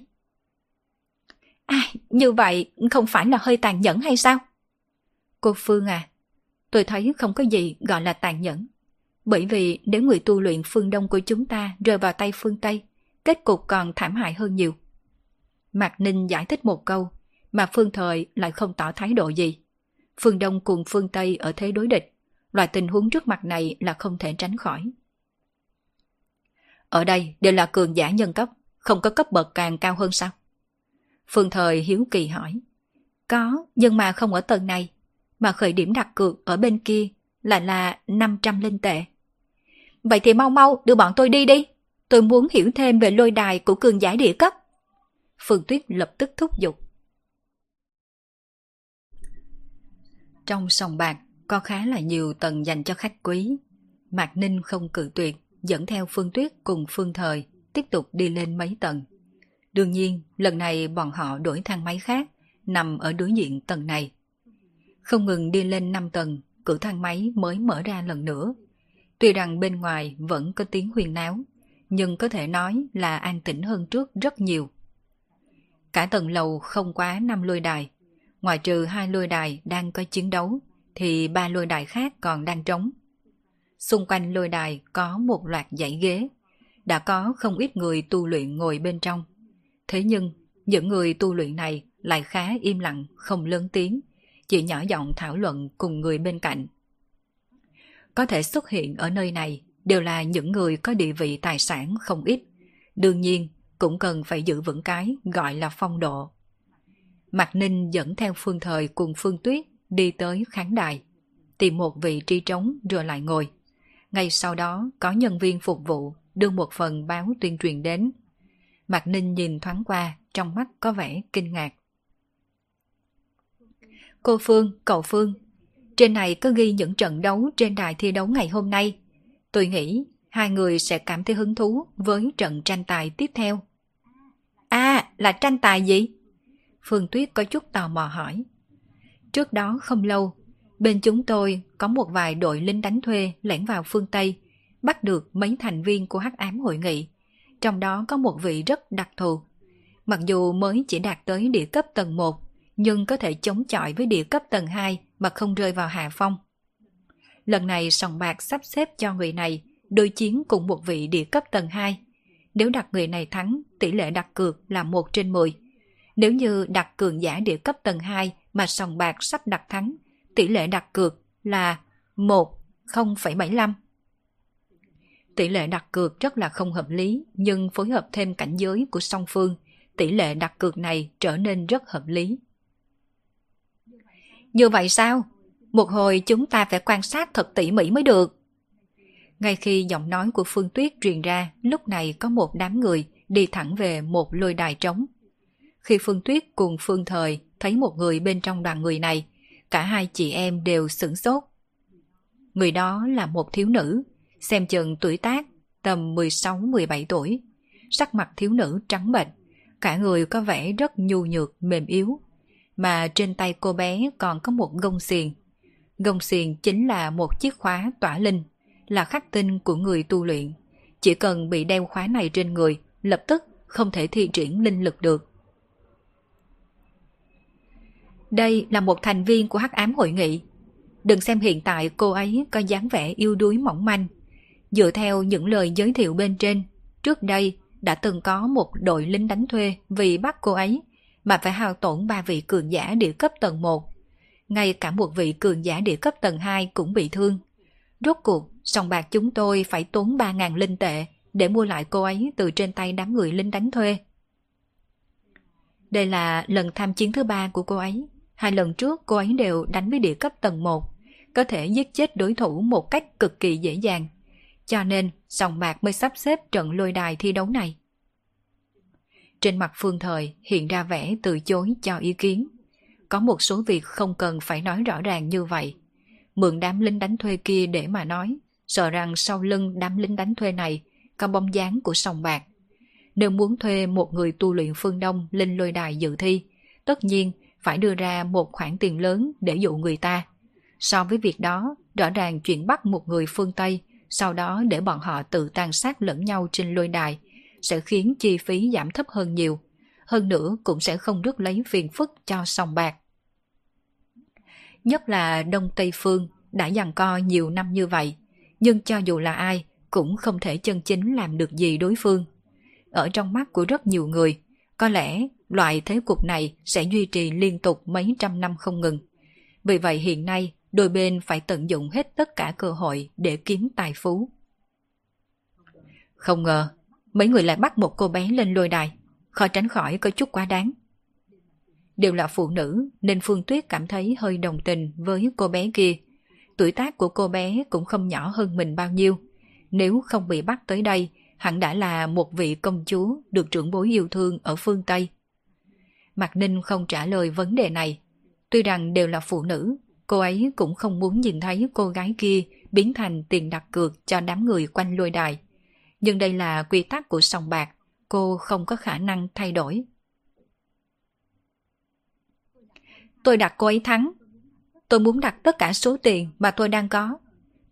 À, như vậy không phải là hơi tàn nhẫn hay sao? Cô Phương à, tôi thấy không có gì gọi là tàn nhẫn. Bởi vì nếu người tu luyện phương Đông của chúng ta rơi vào tay phương Tây, kết cục còn thảm hại hơn nhiều. Mạc Ninh giải thích một câu, mà phương thời lại không tỏ thái độ gì. Phương Đông cùng phương Tây ở thế đối địch, loại tình huống trước mặt này là không thể tránh khỏi. Ở đây đều là cường giả nhân cấp, không có cấp bậc càng cao hơn sao? Phương Thời hiếu kỳ hỏi. Có, nhưng mà không ở tầng này, mà khởi điểm đặt cược ở bên kia lại là 500 linh tệ. Vậy thì mau mau đưa bọn tôi đi đi, tôi muốn hiểu thêm về lôi đài của cường giải địa cấp. Phương Tuyết lập tức thúc giục. Trong sòng bạc có khá là nhiều tầng dành cho khách quý. Mạc Ninh không cự tuyệt, dẫn theo Phương Tuyết cùng Phương Thời tiếp tục đi lên mấy tầng. Đương nhiên, lần này bọn họ đổi thang máy khác, nằm ở đối diện tầng này. Không ngừng đi lên 5 tầng, cửa thang máy mới mở ra lần nữa. Tuy rằng bên ngoài vẫn có tiếng huyền náo, nhưng có thể nói là an tĩnh hơn trước rất nhiều. Cả tầng lầu không quá 5 lôi đài, ngoài trừ hai lôi đài đang có chiến đấu, thì ba lôi đài khác còn đang trống. Xung quanh lôi đài có một loạt dãy ghế, đã có không ít người tu luyện ngồi bên trong. Thế nhưng, những người tu luyện này lại khá im lặng, không lớn tiếng, chỉ nhỏ giọng thảo luận cùng người bên cạnh. Có thể xuất hiện ở nơi này đều là những người có địa vị tài sản không ít. Đương nhiên, cũng cần phải giữ vững cái gọi là phong độ. Mạc Ninh dẫn theo Phương Thời cùng Phương Tuyết đi tới khán đài, tìm một vị trí trống rồi lại ngồi. Ngay sau đó có nhân viên phục vụ đưa một phần báo tuyên truyền đến. Mạc Ninh nhìn thoáng qua, trong mắt có vẻ kinh ngạc. Cô Phương, cậu Phương, trên này có ghi những trận đấu trên đài thi đấu ngày hôm nay. Tôi nghĩ hai người sẽ cảm thấy hứng thú với trận tranh tài tiếp theo. À, là tranh tài gì? Phương Tuyết có chút tò mò hỏi. Trước đó không lâu, bên chúng tôi có một vài đội lính đánh thuê lẻn vào phương Tây, bắt được mấy thành viên của hắc ám hội nghị. Trong đó có một vị rất đặc thù. Mặc dù mới chỉ đạt tới địa cấp tầng 1, nhưng có thể chống chọi với địa cấp tầng 2 mà không rơi vào hạ phong. Lần này sòng bạc sắp xếp cho người này đối chiến cùng một vị địa cấp tầng 2. Nếu đặt người này thắng, tỷ lệ đặt cược là 1 trên 10. Nếu như đặt cường giả địa cấp tầng 2 mà sòng bạc sắp đặt thắng, tỷ lệ đặt cược là 1 0,75. Tỷ lệ đặt cược rất là không hợp lý, nhưng phối hợp thêm cảnh giới của song phương, tỷ lệ đặt cược này trở nên rất hợp lý. Như vậy sao? Một hồi chúng ta phải quan sát thật tỉ mỉ mới được. Ngay khi giọng nói của Phương Tuyết truyền ra, lúc này có một đám người đi thẳng về một lôi đài trống. Khi Phương Tuyết cùng Phương Thời thấy một người bên trong đoàn người này, cả hai chị em đều sửng sốt. Người đó là một thiếu nữ, xem chừng tuổi tác tầm 16-17 tuổi. Sắc mặt thiếu nữ trắng bệch, cả người có vẻ rất nhu nhược, mềm yếu. Mà trên tay cô bé còn có một gông xiềng. Gông xiềng chính là một chiếc khóa tỏa linh, là khắc tinh của người tu luyện. Chỉ cần bị đeo khóa này trên người, lập tức không thể thi triển linh lực được. Đây là một thành viên của hắc ám hội nghị. Đừng xem hiện tại cô ấy có dáng vẻ yêu đuối mỏng manh. Dựa theo những lời giới thiệu bên trên, trước đây đã từng có một đội lính đánh thuê vì bắt cô ấy mà phải hao tổn ba vị cường giả địa cấp tầng 1. Ngay cả một vị cường giả địa cấp tầng 2 cũng bị thương. Rốt cuộc, sòng bạc chúng tôi phải tốn 3.000 linh tệ để mua lại cô ấy từ trên tay đám người lính đánh thuê. Đây là lần tham chiến thứ ba của cô ấy. Hai lần trước cô ấy đều đánh với địa cấp tầng 1, có thể giết chết đối thủ một cách cực kỳ dễ dàng. Cho nên, sòng bạc mới sắp xếp trận lôi đài thi đấu này. Trên mặt Phương Thời hiện ra vẻ từ chối cho ý kiến có một số việc không cần phải nói rõ ràng như vậy. Mượn đám lính đánh thuê kia để mà nói, sợ rằng sau lưng đám lính đánh thuê này có bóng dáng của sòng bạc. Nếu muốn thuê một người tu luyện phương Đông lên lôi đài dự thi, tất nhiên phải đưa ra một khoản tiền lớn để dụ người ta. So với việc đó, rõ ràng chuyện bắt một người phương Tây, sau đó để bọn họ tự tàn sát lẫn nhau trên lôi đài, sẽ khiến chi phí giảm thấp hơn nhiều. Hơn nữa cũng sẽ không rước lấy phiền phức cho sòng bạc. Nhất là Đông Tây Phương đã dằn co nhiều năm như vậy, nhưng cho dù là ai cũng không thể chân chính làm được gì đối phương. Ở trong mắt của rất nhiều người, có lẽ loại thế cục này sẽ duy trì liên tục mấy trăm năm không ngừng. Vì vậy hiện nay, đôi bên phải tận dụng hết tất cả cơ hội để kiếm tài phú. Không ngờ, mấy người lại bắt một cô bé lên lôi đài, khó tránh khỏi có chút quá đáng. Đều là phụ nữ nên Phương Tuyết cảm thấy hơi đồng tình với cô bé kia. Tuổi tác của cô bé cũng không nhỏ hơn mình bao nhiêu. Nếu không bị bắt tới đây, hẳn đã là một vị công chúa được trưởng bối yêu thương ở phương Tây. Mạc Ninh không trả lời vấn đề này. Tuy rằng đều là phụ nữ, cô ấy cũng không muốn nhìn thấy cô gái kia biến thành tiền đặt cược cho đám người quanh lôi đài. Nhưng đây là quy tắc của sòng bạc, cô không có khả năng thay đổi. Tôi đặt cô ấy thắng. Tôi muốn đặt tất cả số tiền mà tôi đang có.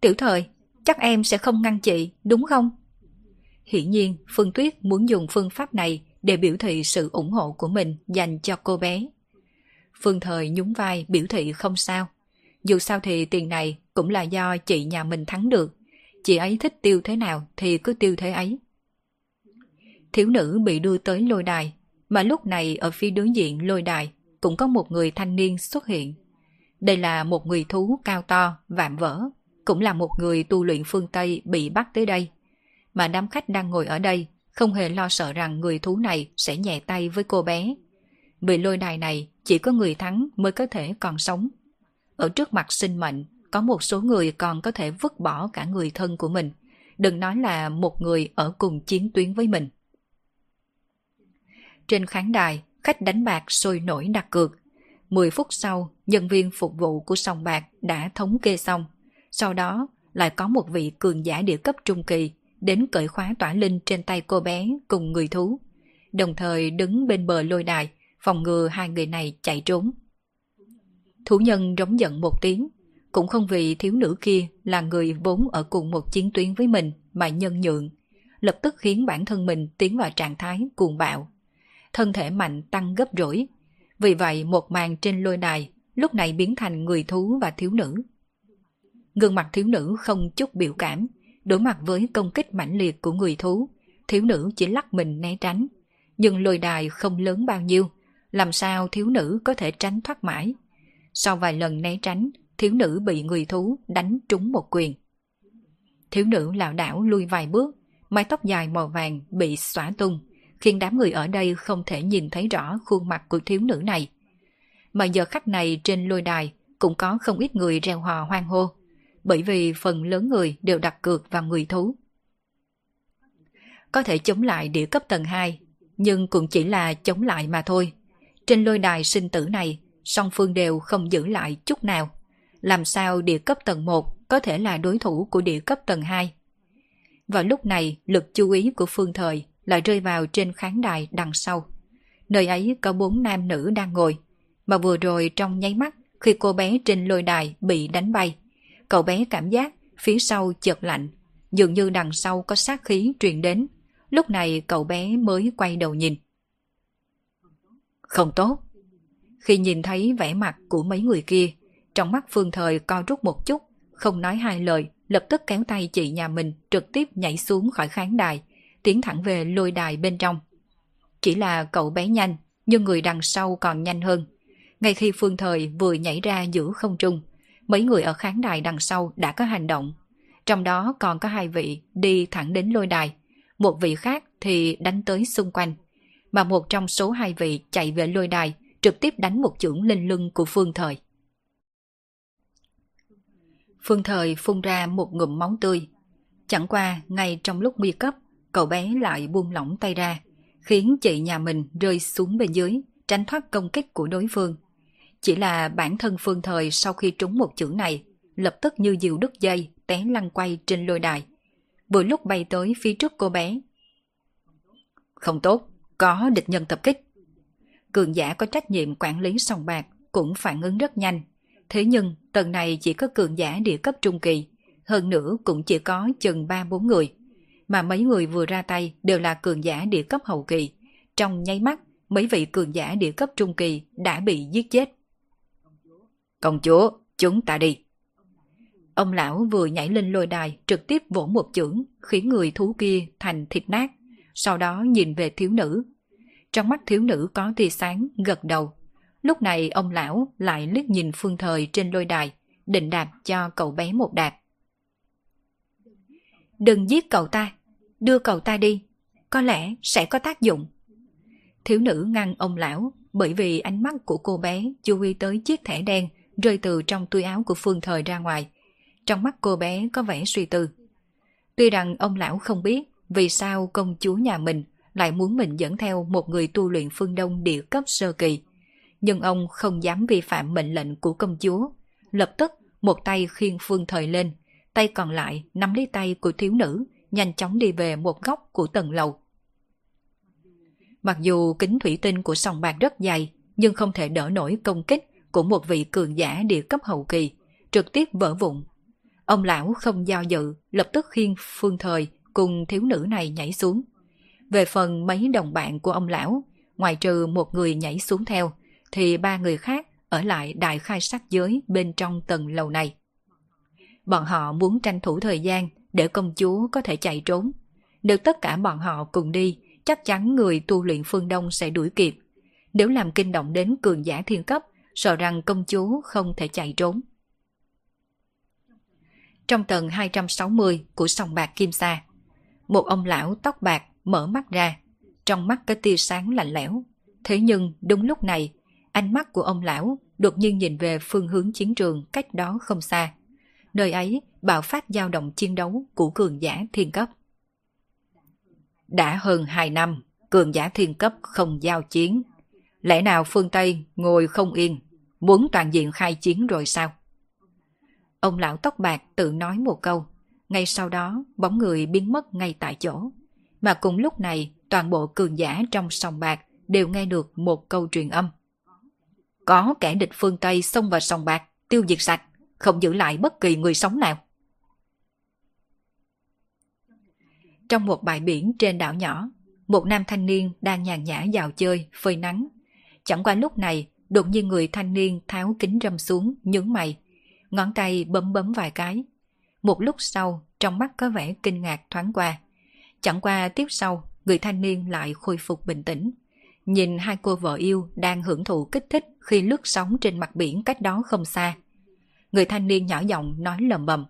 Tiểu thời, chắc em sẽ không ngăn chị, đúng không? Hiển nhiên, Phương Tuyết muốn dùng phương pháp này để biểu thị sự ủng hộ của mình dành cho cô bé. Phương Thời nhún vai biểu thị không sao. Dù sao thì tiền này cũng là do chị nhà mình thắng được. Chị ấy thích tiêu thế nào thì cứ tiêu thế ấy. Thiếu nữ bị đưa tới lôi đài, mà lúc này ở phía đối diện lôi đài cũng có một người thanh niên xuất hiện. Đây là một người thú cao to, vạm vỡ, cũng là một người tu luyện phương Tây bị bắt tới đây. Mà đám khách đang ngồi ở đây không hề lo sợ rằng người thú này sẽ nhẹ tay với cô bé. Vì lôi đài này chỉ có người thắng mới có thể còn sống. Ở trước mặt sinh mệnh, có một số người còn có thể vứt bỏ cả người thân của mình. Đừng nói là một người ở cùng chiến tuyến với mình. Trên khán đài, khách đánh bạc sôi nổi đặt cược. 10 phút sau, nhân viên phục vụ của sòng bạc đã thống kê xong. Sau đó, lại có một vị cường giả địa cấp trung kỳ đến cởi khóa tỏa linh trên tay cô bé cùng người thú. Đồng thời đứng bên bờ lôi đài, phòng ngừa hai người này chạy trốn. Thủ nhân rống giận một tiếng, cũng không vì thiếu nữ kia là người vốn ở cùng một chiến tuyến với mình mà nhân nhượng, lập tức khiến bản thân mình tiến vào trạng thái cuồng bạo. Thân thể mạnh tăng gấp rỗi, vì vậy một màn trên lôi đài lúc này biến thành người thú và thiếu nữ. Gương mặt thiếu nữ không chút biểu cảm, đối mặt với công kích mãnh liệt của người thú, thiếu nữ chỉ lắc mình né tránh. Nhưng lôi đài không lớn bao nhiêu, làm sao thiếu nữ có thể tránh thoát mãi. Sau vài lần né tránh, thiếu nữ bị người thú đánh trúng một quyền. Thiếu nữ lảo đảo lui vài bước, mái tóc dài màu vàng bị xóa tung, khiến đám người ở đây không thể nhìn thấy rõ khuôn mặt của thiếu nữ này. Mà giờ khắc này trên lôi đài cũng có không ít người reo hò hoang hô, bởi vì phần lớn người đều đặt cược vào người thú. Có thể chống lại địa cấp tầng 2, nhưng cũng chỉ là chống lại mà thôi. Trên lôi đài sinh tử này, song phương đều không giữ lại chút nào. Làm sao địa cấp tầng 1 có thể là đối thủ của địa cấp tầng 2? Vào lúc này, lực chú ý của phương thời lại rơi vào trên khán đài đằng sau. Nơi ấy có bốn nam nữ đang ngồi, mà vừa rồi trong nháy mắt khi cô bé trên lôi đài bị đánh bay, cậu bé cảm giác phía sau chợt lạnh, dường như đằng sau có sát khí truyền đến. Lúc này cậu bé mới quay đầu nhìn. Không tốt. Khi nhìn thấy vẻ mặt của mấy người kia, trong mắt Phương Thời co rút một chút, không nói hai lời, lập tức kéo tay chị nhà mình trực tiếp nhảy xuống khỏi khán đài, tiến thẳng về lôi đài bên trong. Chỉ là cậu bé nhanh, nhưng người đằng sau còn nhanh hơn. Ngay khi Phương Thời vừa nhảy ra giữa không trung, mấy người ở khán đài đằng sau đã có hành động. Trong đó còn có hai vị đi thẳng đến lôi đài, một vị khác thì đánh tới xung quanh. Mà một trong số hai vị chạy về lôi đài, trực tiếp đánh một chưởng lên lưng của Phương Thời. Phương Thời phun ra một ngụm máu tươi. Chẳng qua, ngay trong lúc nguy cấp, cậu bé lại buông lỏng tay ra, khiến chị nhà mình rơi xuống bên dưới, tránh thoát công kích của đối phương. Chỉ là bản thân phương thời sau khi trúng một chữ này, lập tức như diều đứt dây, té lăn quay trên lôi đài. Vừa lúc bay tới phía trước cô bé. Không tốt, có địch nhân tập kích. Cường giả có trách nhiệm quản lý sòng bạc cũng phản ứng rất nhanh. Thế nhưng tầng này chỉ có cường giả địa cấp trung kỳ, hơn nữa cũng chỉ có chừng 3-4 người. Mà mấy người vừa ra tay đều là cường giả địa cấp hậu kỳ. Trong nháy mắt, mấy vị cường giả địa cấp trung kỳ đã bị giết chết. Công chúa, chúng ta đi. Ông lão vừa nhảy lên lôi đài trực tiếp vỗ một chưởng khiến người thú kia thành thịt nát. Sau đó nhìn về thiếu nữ. Trong mắt thiếu nữ có tia sáng gật đầu. Lúc này ông lão lại liếc nhìn phương thời trên lôi đài, định đạp cho cậu bé một đạp. Đừng giết cậu ta, đưa cậu ta đi, có lẽ sẽ có tác dụng. Thiếu nữ ngăn ông lão bởi vì ánh mắt của cô bé chú ý tới chiếc thẻ đen rơi từ trong túi áo của Phương Thời ra ngoài. Trong mắt cô bé có vẻ suy tư. Tuy rằng ông lão không biết vì sao công chúa nhà mình lại muốn mình dẫn theo một người tu luyện phương đông địa cấp sơ kỳ. Nhưng ông không dám vi phạm mệnh lệnh của công chúa. Lập tức một tay khiêng Phương Thời lên, tay còn lại nắm lấy tay của thiếu nữ, nhanh chóng đi về một góc của tầng lầu. Mặc dù kính thủy tinh của sòng bạc rất dày, nhưng không thể đỡ nổi công kích của một vị cường giả địa cấp hậu kỳ, trực tiếp vỡ vụn. Ông lão không do dự, lập tức khiêng phương thời cùng thiếu nữ này nhảy xuống. Về phần mấy đồng bạn của ông lão, ngoài trừ một người nhảy xuống theo, thì ba người khác ở lại đại khai sát giới bên trong tầng lầu này. Bọn họ muốn tranh thủ thời gian để công chúa có thể chạy trốn. Nếu tất cả bọn họ cùng đi, chắc chắn người tu luyện phương Đông sẽ đuổi kịp. Nếu làm kinh động đến cường giả thiên cấp, sợ rằng công chúa không thể chạy trốn. Trong tầng 260 của sòng bạc Kim Sa, một ông lão tóc bạc mở mắt ra, trong mắt có tia sáng lạnh lẽo. Thế nhưng đúng lúc này, ánh mắt của ông lão đột nhiên nhìn về phương hướng chiến trường cách đó không xa. Nơi ấy bạo phát dao động chiến đấu của cường giả thiên cấp. Đã hơn 2 năm, cường giả thiên cấp không giao chiến. Lẽ nào phương Tây ngồi không yên, muốn toàn diện khai chiến rồi sao? Ông lão tóc bạc tự nói một câu, ngay sau đó bóng người biến mất ngay tại chỗ. Mà cùng lúc này, toàn bộ cường giả trong sòng bạc đều nghe được một câu truyền âm. Có kẻ địch phương Tây xông vào sòng bạc, tiêu diệt sạch, không giữ lại bất kỳ người sống nào. Trong một bãi biển trên đảo nhỏ, một nam thanh niên đang nhàn nhã dạo chơi, phơi nắng. Chẳng qua lúc này, đột nhiên người thanh niên tháo kính râm xuống, nhướng mày. Ngón tay bấm bấm vài cái. Một lúc sau, trong mắt có vẻ kinh ngạc thoáng qua. Chẳng qua tiếp sau, người thanh niên lại khôi phục bình tĩnh. Nhìn hai cô vợ yêu đang hưởng thụ kích thích khi lướt sóng trên mặt biển cách đó không xa. Người thanh niên nhỏ giọng nói lầm bầm.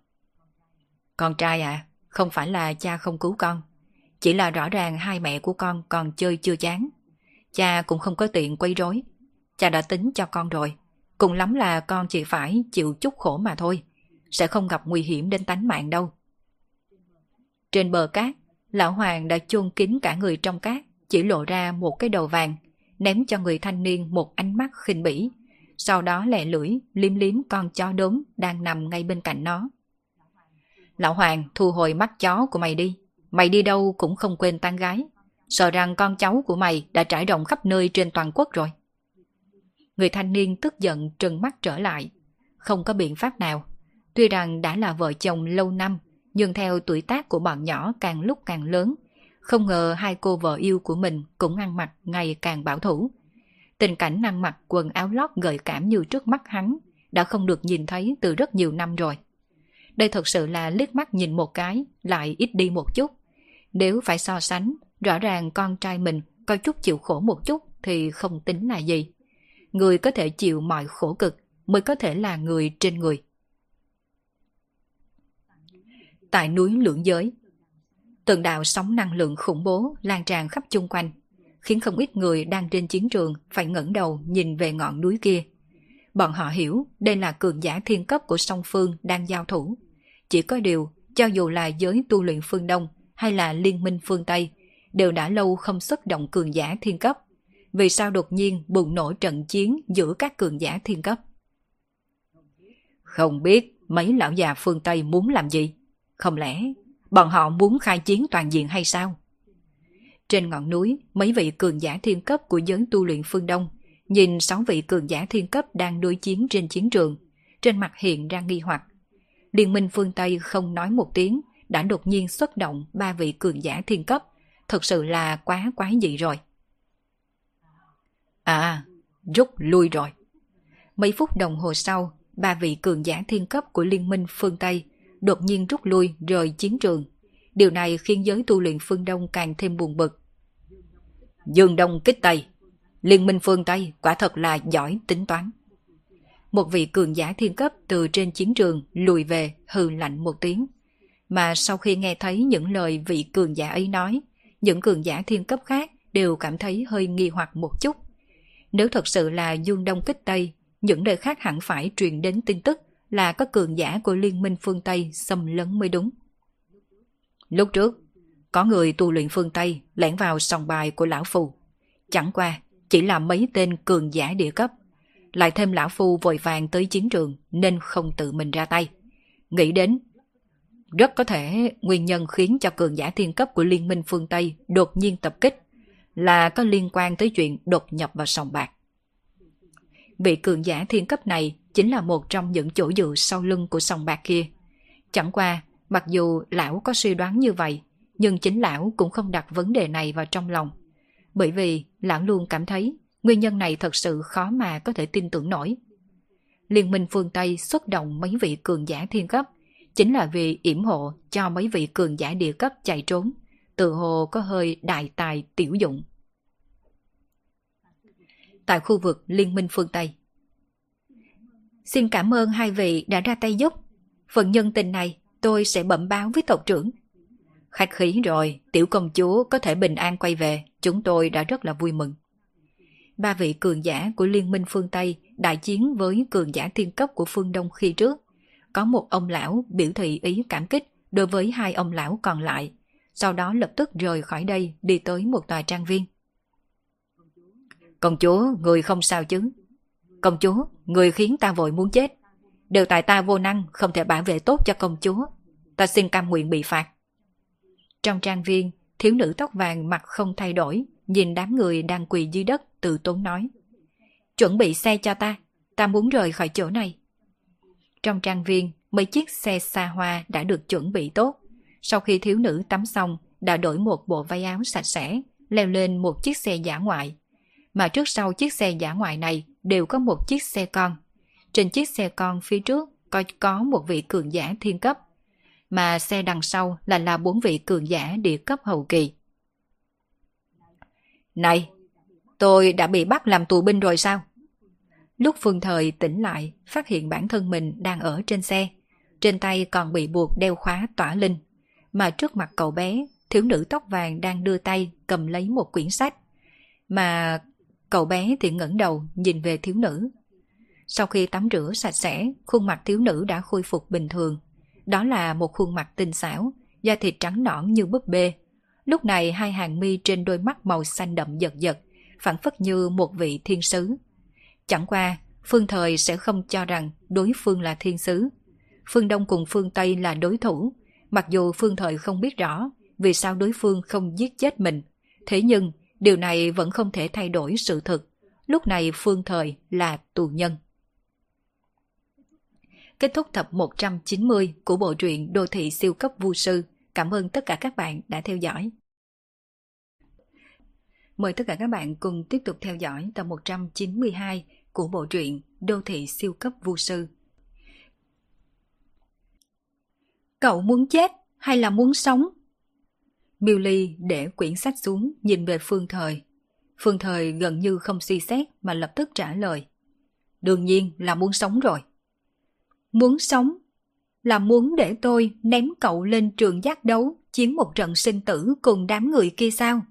Con trai à, không phải là cha không cứu con. Chỉ là rõ ràng hai mẹ của con còn chơi chưa chán. Cha cũng không có tiện quấy rối. Cha đã tính cho con rồi. Cùng lắm là con chỉ phải chịu chút khổ mà thôi. Sẽ không gặp nguy hiểm đến tánh mạng đâu. Trên bờ cát, lão hoàng đã chôn kín cả người trong cát, chỉ lộ ra một cái đầu vàng, ném cho người thanh niên một ánh mắt khinh bỉ. Sau đó lẹ lưỡi, liếm liếm con chó đốm đang nằm ngay bên cạnh nó. Lão Hoàng thu hồi mắt chó của mày đi. Mày đi đâu cũng không quên tán gái. Sợ rằng con cháu của mày đã trải rộng khắp nơi trên toàn quốc rồi. Người thanh niên tức giận trừng mắt trở lại. Không có biện pháp nào. Tuy rằng đã là vợ chồng lâu năm, nhưng theo tuổi tác của bọn nhỏ càng lúc càng lớn, không ngờ hai cô vợ yêu của mình cũng ăn mặc ngày càng bảo thủ. Tình cảnh ăn mặc quần áo lót gợi cảm như trước mắt hắn đã không được nhìn thấy từ rất nhiều năm rồi. Đây thật sự là liếc mắt nhìn một cái, lại ít đi một chút. Nếu phải so sánh, rõ ràng con trai mình có chút chịu khổ một chút thì không tính là gì. Người có thể chịu mọi khổ cực mới có thể là người trên người. Tại núi lưỡng giới, từng đạo sóng năng lượng khủng bố lan tràn khắp chung quanh, khiến không ít người đang trên chiến trường phải ngẩng đầu nhìn về ngọn núi kia. Bọn họ hiểu đây là cường giả thiên cấp của song phương đang giao thủ. Chỉ có điều, cho dù là giới tu luyện phương Đông hay là liên minh phương Tây, đều đã lâu không xuất động cường giả thiên cấp. vì sao đột nhiên bùng nổ trận chiến giữa các cường giả thiên cấp. Không biết mấy lão già phương Tây muốn làm gì? Không lẽ bọn họ muốn khai chiến toàn diện hay sao? Trên ngọn núi, mấy vị cường giả thiên cấp của giới tu luyện phương Đông nhìn sáu vị cường giả thiên cấp đang đối chiến trên chiến trường, trên mặt hiện ra nghi hoặc. Liên minh phương Tây không nói một tiếng, đã đột nhiên xuất động ba vị cường giả thiên cấp, thật sự là quá quái dị rồi. À, rút lui rồi. Mấy phút đồng hồ sau, ba vị cường giả thiên cấp của Liên minh phương Tây đột nhiên rút lui rời chiến trường. Điều này khiến giới tu luyện phương Đông càng thêm buồn bực. Dương Đông kích Tây Liên minh phương Tây quả thật là giỏi tính toán. Một vị cường giả thiên cấp từ trên chiến trường lùi về hừ lạnh một tiếng. Mà sau khi nghe thấy những lời vị cường giả ấy nói, những cường giả thiên cấp khác đều cảm thấy hơi nghi hoặc một chút. Nếu thật sự là Dương Đông kích Tây, những nơi khác hẳn phải truyền đến tin tức là có cường giả của Liên minh phương Tây xâm lấn mới đúng. Lúc trước, có người tu luyện phương Tây lẻn vào sòng bài của Lão Phù. Chẳng qua, chỉ là mấy tên cường giả địa cấp. Lại thêm Lão Phu vội vàng tới chiến trường nên không tự mình ra tay. Nghĩ đến, rất có thể nguyên nhân khiến cho cường giả thiên cấp của Liên minh phương Tây đột nhiên tập kích là có liên quan tới chuyện đột nhập vào sòng bạc. Vị cường giả thiên cấp này chính là một trong những chỗ dựa sau lưng của sòng bạc kia. Chẳng qua, mặc dù lão có suy đoán như vậy, nhưng chính lão cũng không đặt vấn đề này vào trong lòng. Bởi vì lão luôn cảm thấy nguyên nhân này thật sự khó mà có thể tin tưởng nổi. Liên minh phương Tây xuất động mấy vị cường giả thiên cấp chính là vì yểm hộ cho mấy vị cường giả địa cấp chạy trốn, tự hồ có hơi đại tài tiểu dụng. Tại khu vực Liên minh phương Tây Xin cảm ơn hai vị đã ra tay giúp. Phần nhân tình này tôi sẽ bẩm báo với tộc trưởng. Khách khí rồi, tiểu công chúa có thể bình an quay về, chúng tôi đã rất là vui mừng. Ba vị cường giả của Liên minh phương Tây đại chiến với cường giả thiên cấp của phương Đông khi trước. Có một ông lão biểu thị ý cảm kích đối với hai ông lão còn lại, sau đó lập tức rời khỏi đây đi tới một tòa trang viên. Công chúa, người không sao chứ? Công chúa, người khiến ta vội muốn chết. Đều tại ta vô năng, không thể bảo vệ tốt cho công chúa. Ta xin cam nguyện bị phạt. Trong trang viên, thiếu nữ tóc vàng mặt không thay đổi, nhìn đám người đang quỳ dưới đất từ tốn nói. Chuẩn bị xe cho ta, ta muốn rời khỏi chỗ này. Trong trang viên, mấy chiếc xe xa hoa đã được chuẩn bị tốt. Sau khi thiếu nữ tắm xong, đã đổi một bộ váy áo sạch sẽ, leo lên một chiếc xe giả ngoại. Mà trước sau chiếc xe giả ngoại này đều có một chiếc xe con. Trên chiếc xe con phía trước có, có một vị cường giả thiên cấp, mà xe đằng sau là là bốn vị cường giả địa cấp hậu kỳ. Này, tôi đã bị bắt làm tù binh rồi sao? Lúc Phương Thời tỉnh lại, phát hiện bản thân mình đang ở trên xe. Trên tay còn bị buộc đeo khóa tỏa linh. Mà trước mặt cậu bé, thiếu nữ tóc vàng đang đưa tay cầm lấy một quyển sách. Mà cậu bé thì ngẩng đầu nhìn về thiếu nữ. Sau khi tắm rửa sạch sẽ, khuôn mặt thiếu nữ đã khôi phục bình thường. Đó là một khuôn mặt tinh xảo, da thịt trắng nõn như búp bê. Lúc này hai hàng mi trên đôi mắt màu xanh đậm giật giật, phản phất như một vị thiên sứ. Chẳng qua, Phương Thời sẽ không cho rằng đối phương là thiên sứ. Phương Đông cùng Phương Tây là đối thủ, mặc dù Phương Thời không biết rõ vì sao đối phương không giết chết mình. Thế nhưng, điều này vẫn không thể thay đổi sự thực. Lúc này Phương Thời là tù nhân. Kết thúc tập 190 của bộ truyện Đô thị siêu cấp vu sư. Cảm ơn tất cả các bạn đã theo dõi. Mời tất cả các bạn cùng tiếp tục theo dõi tập 192 của bộ truyện Đô thị siêu cấp vu sư. Cậu muốn chết hay là muốn sống? Miêu Ly để quyển sách xuống nhìn về Phương Thời. Phương Thời gần như không suy xét mà lập tức trả lời. Đương nhiên là muốn sống rồi. Muốn sống là muốn để tôi ném cậu lên trường giác đấu chiến một trận sinh tử cùng đám người kia sao?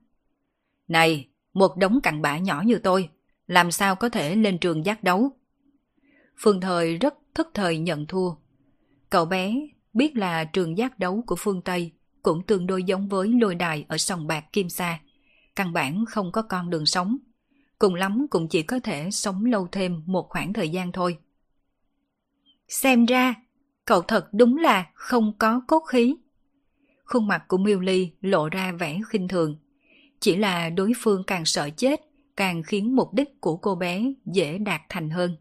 Này, một đống cặn bã nhỏ như tôi, làm sao có thể lên trường giác đấu? Phương Thời rất thức thời nhận thua. Cậu bé biết là trường giác đấu của phương Tây cũng tương đối giống với lôi đài ở sòng bạc Kim Sa. Căn bản không có con đường sống. cùng lắm cũng chỉ có thể sống lâu thêm một khoảng thời gian thôi. Xem ra, cậu thật đúng là không có cốt khí. Khuôn mặt của Miêu Ly lộ ra vẻ khinh thường. Chỉ là đối phương càng sợ chết, càng khiến mục đích của cô bé dễ đạt thành hơn.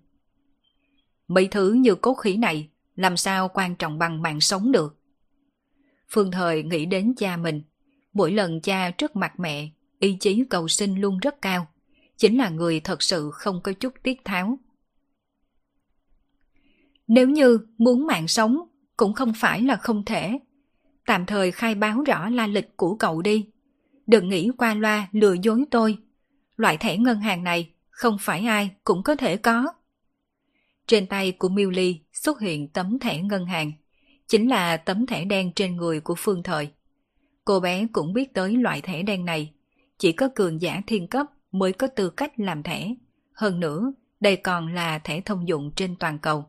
Mấy thứ như cốt khí này làm sao quan trọng bằng mạng sống được. Phương Thời nghĩ đến cha mình. Mỗi lần cha trước mặt mẹ, ý chí cầu sinh luôn rất cao. Chính là người thật sự không có chút tiết tháo. Nếu như muốn mạng sống, cũng không phải là không thể. Tạm thời khai báo rõ la lịch của cậu đi. Đừng nghĩ qua loa lừa dối tôi. Loại thẻ ngân hàng này không phải ai cũng có thể có. Trên tay của Miêu Ly xuất hiện tấm thẻ ngân hàng, chính là tấm thẻ đen trên người của Phương Thời. Cô bé cũng biết tới loại thẻ đen này, chỉ có cường giả thiên cấp mới có tư cách làm thẻ. Hơn nữa, đây còn là thẻ thông dụng trên toàn cầu.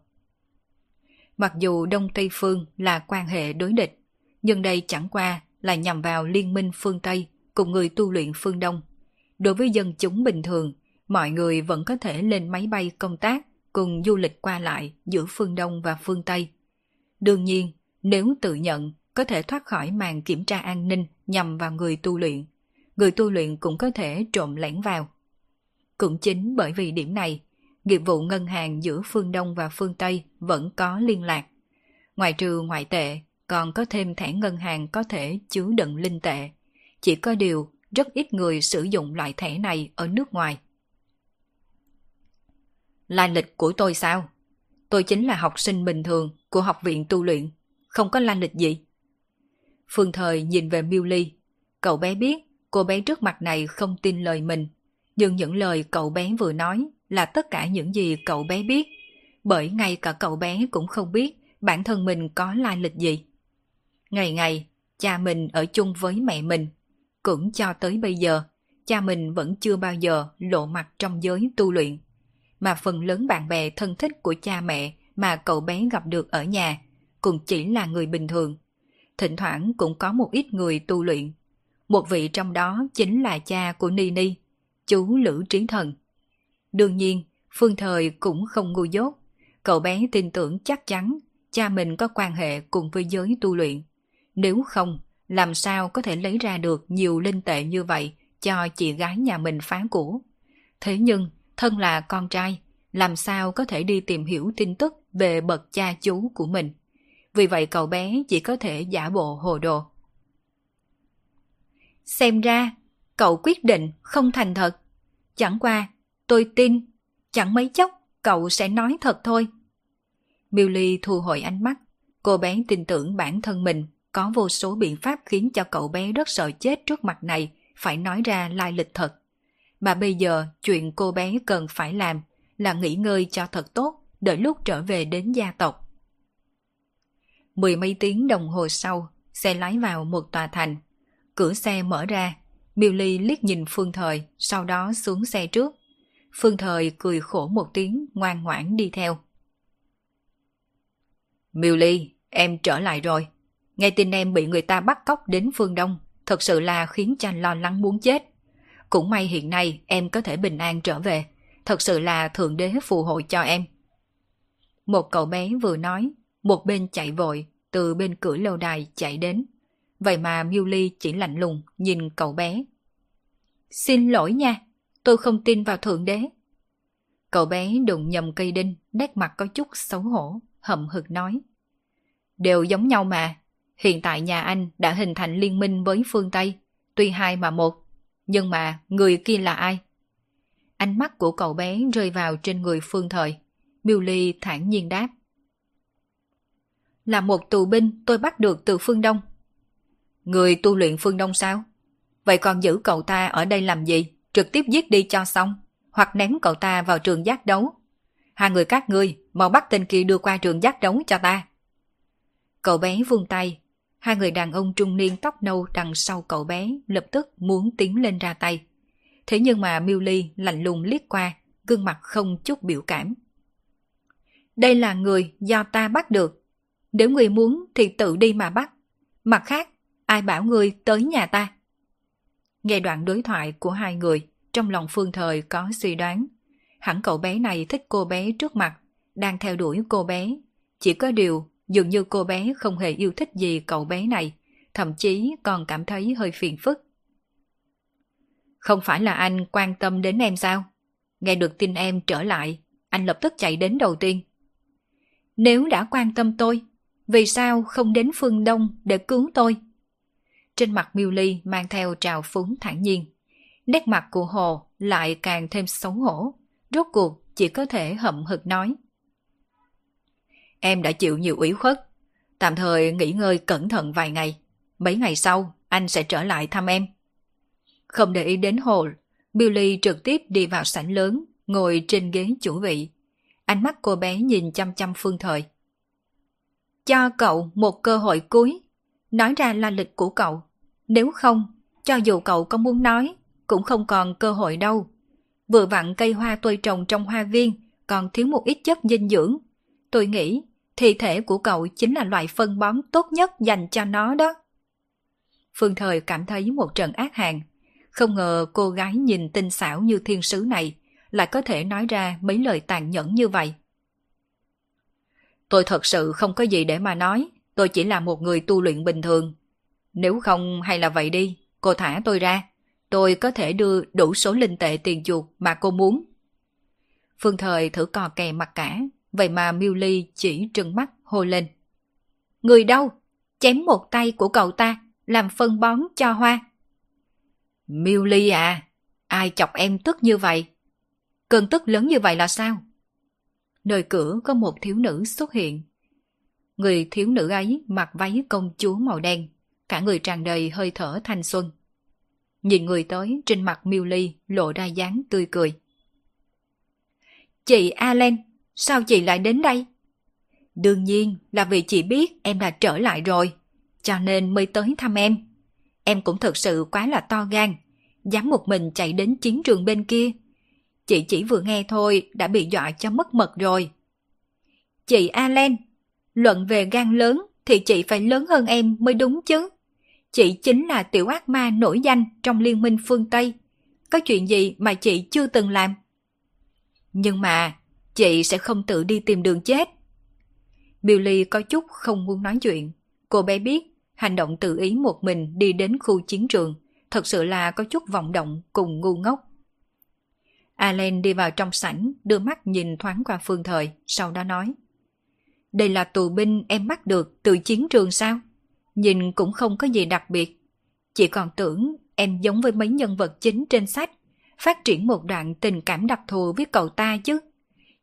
Mặc dù Đông Tây Phương là quan hệ đối địch, nhưng đây chẳng qua là nhằm vào liên minh phương Tây cùng người tu luyện phương Đông. Đối với dân chúng bình thường, mọi người vẫn có thể lên máy bay công tác cùng du lịch qua lại giữa phương Đông và phương Tây. Đương nhiên, nếu tự nhận có thể thoát khỏi màn kiểm tra an ninh nhằm vào người tu luyện, người tu luyện cũng có thể trộm lẻn vào. Cũng chính bởi vì điểm này, nghiệp vụ ngân hàng giữa phương Đông và phương Tây vẫn có liên lạc. Ngoài trừ ngoại tệ, còn có thêm thẻ ngân hàng có thể chứa đựng linh tệ. Chỉ có điều, rất ít người sử dụng loại thẻ này ở nước ngoài. Lai lịch của tôi sao? Tôi chính là học sinh bình thường của học viện tu luyện, không có lai lịch gì. Phương Thời nhìn về Miu Ly. Cậu bé biết cô bé trước mặt này không tin lời mình, nhưng những lời cậu bé vừa nói là tất cả những gì cậu bé biết, bởi ngay cả cậu bé cũng không biết bản thân mình có lai lịch gì. Ngày ngày, cha mình ở chung với mẹ mình, cũng cho tới bây giờ, cha mình vẫn chưa bao giờ lộ mặt trong giới tu luyện mà phần lớn bạn bè thân thích của cha mẹ mà cậu bé gặp được ở nhà cũng chỉ là người bình thường. Thỉnh thoảng cũng có một ít người tu luyện. Một vị trong đó chính là cha của Nini, chú Lữ Trí Thần. Đương nhiên, Phương Thời cũng không ngu dốt. Cậu bé tin tưởng chắc chắn cha mình có quan hệ cùng với giới tu luyện. Nếu không, làm sao có thể lấy ra được nhiều linh tệ như vậy cho chị gái nhà mình phá cũ. Thế nhưng, thân là con trai, làm sao có thể đi tìm hiểu tin tức về bậc cha chú của mình. Vì vậy cậu bé chỉ có thể giả bộ hồ đồ. Xem ra, cậu quyết định không thành thật. Chẳng qua, tôi tin, chẳng mấy chốc cậu sẽ nói thật thôi. Miêu Ly thu hồi ánh mắt, cô bé tin tưởng bản thân mình có vô số biện pháp khiến cho cậu bé rất sợ chết trước mặt này phải nói ra lai lịch thật. Mà bây giờ chuyện cô bé cần phải làm là nghỉ ngơi cho thật tốt, đợi lúc trở về đến gia tộc. Mười mấy tiếng đồng hồ sau, xe lái vào một tòa thành. Cửa xe mở ra, Miêu Ly liếc nhìn Phương Thời, sau đó xuống xe trước. Phương Thời cười khổ một tiếng, ngoan ngoãn đi theo. Miêu Ly, em trở lại rồi. Nghe tin em bị người ta bắt cóc đến phương Đông, thật sự là khiến cha lo lắng muốn chết. Cũng may hiện nay em có thể bình an trở về. Thật sự là Thượng Đế phù hộ cho em. Một cậu bé vừa nói, một bên chạy vội, từ bên cửa lâu đài chạy đến. Vậy mà Miêu Ly chỉ lạnh lùng nhìn cậu bé. Xin lỗi nha, tôi không tin vào Thượng Đế. Cậu bé đụng nhầm cây đinh, nét mặt có chút xấu hổ, hậm hực nói. Đều giống nhau mà, hiện tại nhà anh đã hình thành liên minh với phương Tây, tuy hai mà một. Nhưng mà người kia là ai? Ánh mắt của cậu bé rơi vào trên người Phương Thời. Miêu Ly thản nhiên đáp. Là một tù binh tôi bắt được từ phương Đông. Người tu luyện phương Đông sao? Vậy còn giữ cậu ta ở đây làm gì? Trực tiếp giết đi cho xong. Hoặc ném cậu ta vào trường giác đấu. Hai người các ngươi, mau bắt tên kia đưa qua trường giác đấu cho ta. Cậu bé vung tay. Hai người đàn ông trung niên tóc nâu đằng sau cậu bé lập tức muốn tiến lên ra tay. Thế nhưng mà Miu Ly lạnh lùng liếc qua, gương mặt không chút biểu cảm. Đây là người do ta bắt được. Nếu người muốn thì tự đi mà bắt. Mặt khác, ai bảo người tới nhà ta? Nghe đoạn đối thoại của hai người, trong lòng Phương Thời có suy đoán. Hẳn cậu bé này thích cô bé trước mặt, đang theo đuổi cô bé. Chỉ có điều, dường như cô bé không hề yêu thích gì cậu bé này, thậm chí còn cảm thấy hơi phiền phức. Không phải là anh quan tâm đến em sao? Nghe được tin em trở lại, anh lập tức chạy đến đầu tiên. Nếu đã quan tâm tôi, vì sao không đến phương Đông để cứu tôi? Trên mặt Miêu Ly mang theo trào phúng thản nhiên. Nét mặt của Hồ lại càng thêm xấu hổ. Rốt cuộc chỉ có thể hậm hực nói. Em đã chịu nhiều ủy khuất. Tạm thời nghỉ ngơi cẩn thận vài ngày. Mấy ngày sau, anh sẽ trở lại thăm em. Không để ý đến Hồ, Billy trực tiếp đi vào sảnh lớn, ngồi trên ghế chủ vị. Ánh mắt cô bé nhìn chăm chăm phương thời. Cho cậu một cơ hội cuối, nói ra la lịch của cậu. Nếu không, cho dù cậu có muốn nói, cũng không còn cơ hội đâu. Vừa vặn cây hoa tôi trồng trong hoa viên, còn thiếu một ít chất dinh dưỡng. Tôi nghĩ, thi thể của cậu chính là loại phân bón tốt nhất dành cho nó đó. Phương Thời cảm thấy một trận ác hàng. Không ngờ cô gái nhìn tinh xảo như thiên sứ này lại có thể nói ra mấy lời tàn nhẫn như vậy. Tôi thật sự không có gì để mà nói, tôi chỉ là một người tu luyện bình thường. Nếu không hay là vậy đi, cô thả tôi ra, tôi có thể đưa đủ số linh tệ tiền chuột mà cô muốn. Phương Thời thử cò kè mặt cả, vậy mà Miêu Ly chỉ trừng mắt hô lên. Người đâu? Chém một tay của cậu ta, làm phân bón cho hoa. Miêu Ly à, ai chọc em tức như vậy? Cơn tức lớn như vậy là sao? Nơi cửa có một thiếu nữ xuất hiện. Người thiếu nữ ấy mặc váy công chúa màu đen, cả người tràn đầy hơi thở thanh xuân. Nhìn người tới trên mặt miêu ly lộ ra dáng tươi cười. Chị Allen, sao chị lại đến đây? Đương nhiên là vì chị biết em đã trở lại rồi, cho nên mới tới thăm em. Em cũng thật sự quá là to gan, dám một mình chạy đến chiến trường bên kia Chị chỉ vừa nghe thôi đã bị dọa cho mất mật rồi. Chị Allen, luận về gan lớn thì chị phải lớn hơn em mới đúng chứ. Chị chính là tiểu ác ma nổi danh trong liên minh phương Tây. Có chuyện gì mà chị chưa từng làm? Nhưng mà, chị sẽ không tự đi tìm đường chết. Billy có chút không muốn nói chuyện. Cô bé biết, hành động tự ý một mình đi đến khu chiến trường, thật sự là có chút vọng động cùng ngu ngốc. Allen đi vào trong sảnh, đưa mắt nhìn thoáng qua phương thời, sau đó nói. Đây là tù binh em bắt được từ chiến trường sao? Nhìn cũng không có gì đặc biệt. Chỉ còn tưởng em giống với mấy nhân vật chính trên sách, phát triển một đoạn tình cảm đặc thù với cậu ta chứ.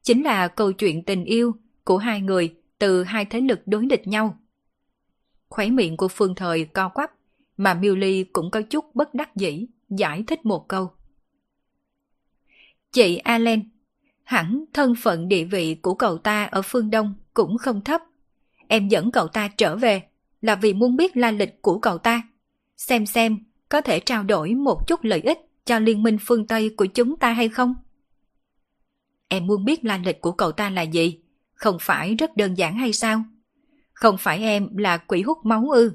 Chính là câu chuyện tình yêu của hai người từ hai thế lực đối địch nhau. Khóe miệng của phương thời co quắp, mà Miêu Ly cũng có chút bất đắc dĩ, giải thích một câu. Chị Allen, hẳn thân phận địa vị của cậu ta ở phương Đông cũng không thấp. Em dẫn cậu ta trở về là vì muốn biết la lịch của cậu ta. Xem xem có thể trao đổi một chút lợi ích cho liên minh phương Tây của chúng ta hay không? Em muốn biết la lịch của cậu ta là gì? Không phải rất đơn giản hay sao? Không phải em là quỷ hút máu ư?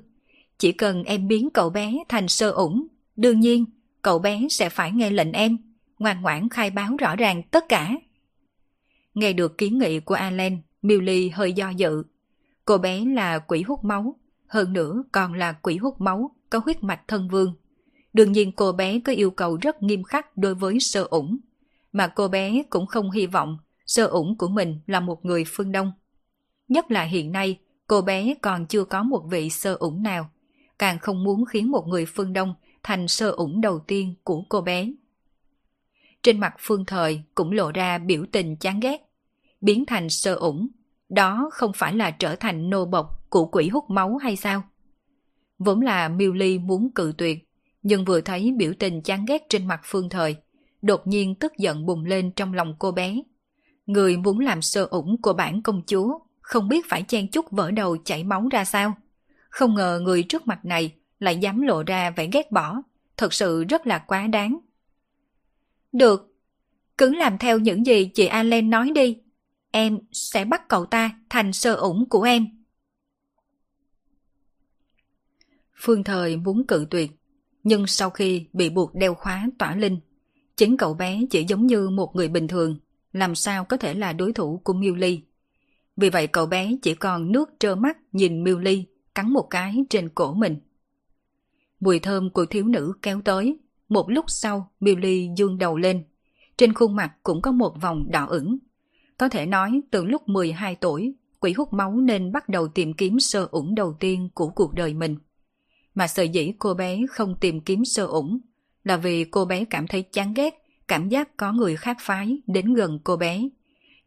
Chỉ cần em biến cậu bé thành sơ ủng, đương nhiên cậu bé sẽ phải nghe lệnh em ngoan ngoãn khai báo rõ ràng tất cả. Nghe được kiến nghị của Alan, Millie hơi do dự. Cô bé là quỷ hút máu, hơn nữa còn là quỷ hút máu, có huyết mạch thân vương. Đương nhiên cô bé có yêu cầu rất nghiêm khắc đối với sơ ủng, mà cô bé cũng không hy vọng sơ ủng của mình là một người phương Đông. Nhất là hiện nay, cô bé còn chưa có một vị sơ ủng nào, càng không muốn khiến một người phương Đông thành sơ ủng đầu tiên của cô bé. Trên mặt phương thời cũng lộ ra biểu tình chán ghét. Biến thành sơ ủng, đó không phải là trở thành nô bộc của quỷ hút máu hay sao? Vốn là miêu ly muốn cự tuyệt, nhưng vừa thấy biểu tình chán ghét trên mặt phương thời, đột nhiên tức giận bùng lên trong lòng cô bé. Người muốn làm sơ ủng của bản công chúa, không biết phải chen chút vỡ đầu chảy máu ra sao. Không ngờ người trước mặt này lại dám lộ ra vẻ ghét bỏ, thật sự rất là quá đáng. Được, cứ làm theo những gì chị Allen nói đi. Em sẽ bắt cậu ta thành sơ ủng của em. Phương Thời muốn cự tuyệt, nhưng sau khi bị buộc đeo khóa tỏa linh, Chính cậu bé chỉ giống như một người bình thường, làm sao có thể là đối thủ của Miêu Ly. Vì vậy cậu bé chỉ còn nước trơ mắt nhìn Miêu Ly cắn một cái trên cổ mình. Mùi thơm của thiếu nữ kéo tới, một lúc sau Miêu Ly dương đầu lên. Trên khuôn mặt cũng có một vòng đỏ ửng. Có thể nói từ lúc 12 tuổi, quỷ hút máu nên bắt đầu tìm kiếm sơ ủng đầu tiên của cuộc đời mình. Mà sợ dĩ cô bé không tìm kiếm sơ ủng là vì cô bé cảm thấy chán ghét, cảm giác có người khác phái đến gần cô bé.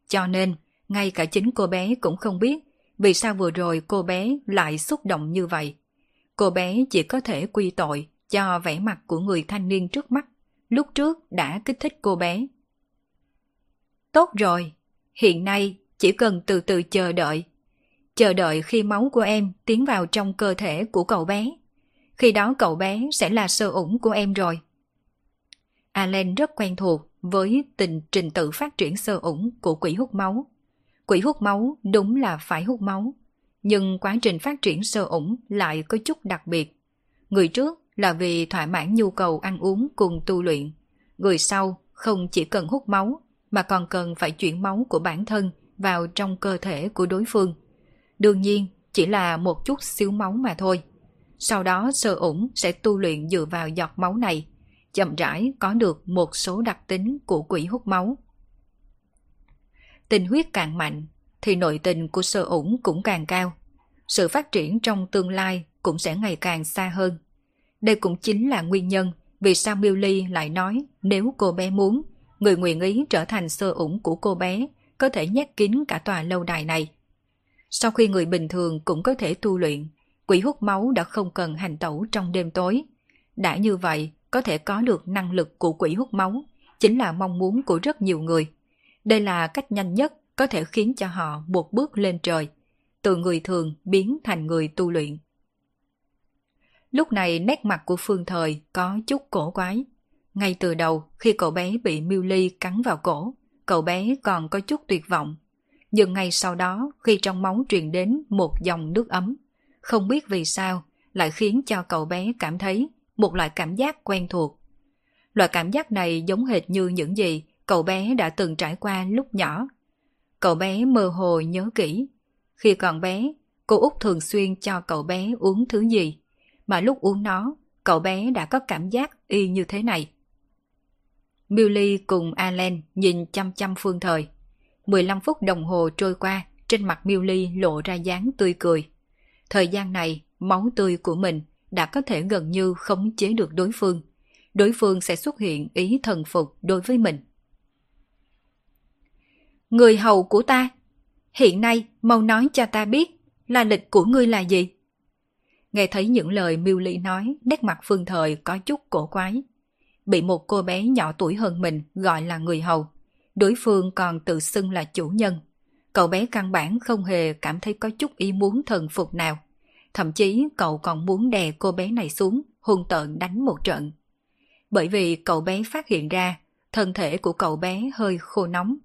Cho nên, ngay cả chính cô bé cũng không biết vì sao vừa rồi cô bé lại xúc động như vậy. Cô bé chỉ có thể quy tội cho vẻ mặt của người thanh niên trước mắt, lúc trước đã kích thích cô bé. Tốt rồi, hiện nay chỉ cần từ từ chờ đợi. Chờ đợi khi máu của em tiến vào trong cơ thể của cậu bé. Khi đó cậu bé sẽ là sơ ủng của em rồi. Alan rất quen thuộc với tình trình tự phát triển sơ ủng của quỷ hút máu. Quỷ hút máu đúng là phải hút máu, nhưng quá trình phát triển sơ ủng lại có chút đặc biệt. Người trước là vì thỏa mãn nhu cầu ăn uống cùng tu luyện. Người sau không chỉ cần hút máu, mà còn cần phải chuyển máu của bản thân vào trong cơ thể của đối phương. Đương nhiên, chỉ là một chút xíu máu mà thôi. Sau đó sơ ủng sẽ tu luyện dựa vào giọt máu này, chậm rãi có được một số đặc tính của quỷ hút máu. Tình huyết càng mạnh, thì nội tình của sơ ủng cũng càng cao. Sự phát triển trong tương lai cũng sẽ ngày càng xa hơn. Đây cũng chính là nguyên nhân vì sao Miêu Ly lại nói nếu cô bé muốn, người nguyện ý trở thành sơ ủng của cô bé có thể nhét kín cả tòa lâu đài này. Sau khi người bình thường cũng có thể tu luyện, quỷ hút máu đã không cần hành tẩu trong đêm tối. Đã như vậy, có thể có được năng lực của quỷ hút máu, chính là mong muốn của rất nhiều người. Đây là cách nhanh nhất có thể khiến cho họ một bước lên trời, từ người thường biến thành người tu luyện. Lúc này nét mặt của Phương Thời có chút cổ quái. Ngay từ đầu khi cậu bé bị Miu Ly cắn vào cổ, cậu bé còn có chút tuyệt vọng. Nhưng ngay sau đó khi trong máu truyền đến một dòng nước ấm, không biết vì sao lại khiến cho cậu bé cảm thấy một loại cảm giác quen thuộc. Loại cảm giác này giống hệt như những gì cậu bé đã từng trải qua lúc nhỏ. Cậu bé mơ hồ nhớ kỹ. Khi còn bé, cô Út thường xuyên cho cậu bé uống thứ gì, mà lúc uống nó, cậu bé đã có cảm giác y như thế này. Billy cùng Alan nhìn chăm chăm phương thời. 15 phút đồng hồ trôi qua, trên mặt Billy lộ ra dáng tươi cười. Thời gian này, máu tươi của mình đã có thể gần như khống chế được đối phương. Đối phương sẽ xuất hiện ý thần phục đối với mình. Người hầu của ta, hiện nay mau nói cho ta biết là lịch của ngươi là gì? Nghe thấy những lời miêu lý nói, nét mặt phương thời có chút cổ quái. Bị một cô bé nhỏ tuổi hơn mình gọi là người hầu. Đối phương còn tự xưng là chủ nhân. Cậu bé căn bản không hề cảm thấy có chút ý muốn thần phục nào. Thậm chí cậu còn muốn đè cô bé này xuống, hung tợn đánh một trận. Bởi vì cậu bé phát hiện ra, thân thể của cậu bé hơi khô nóng.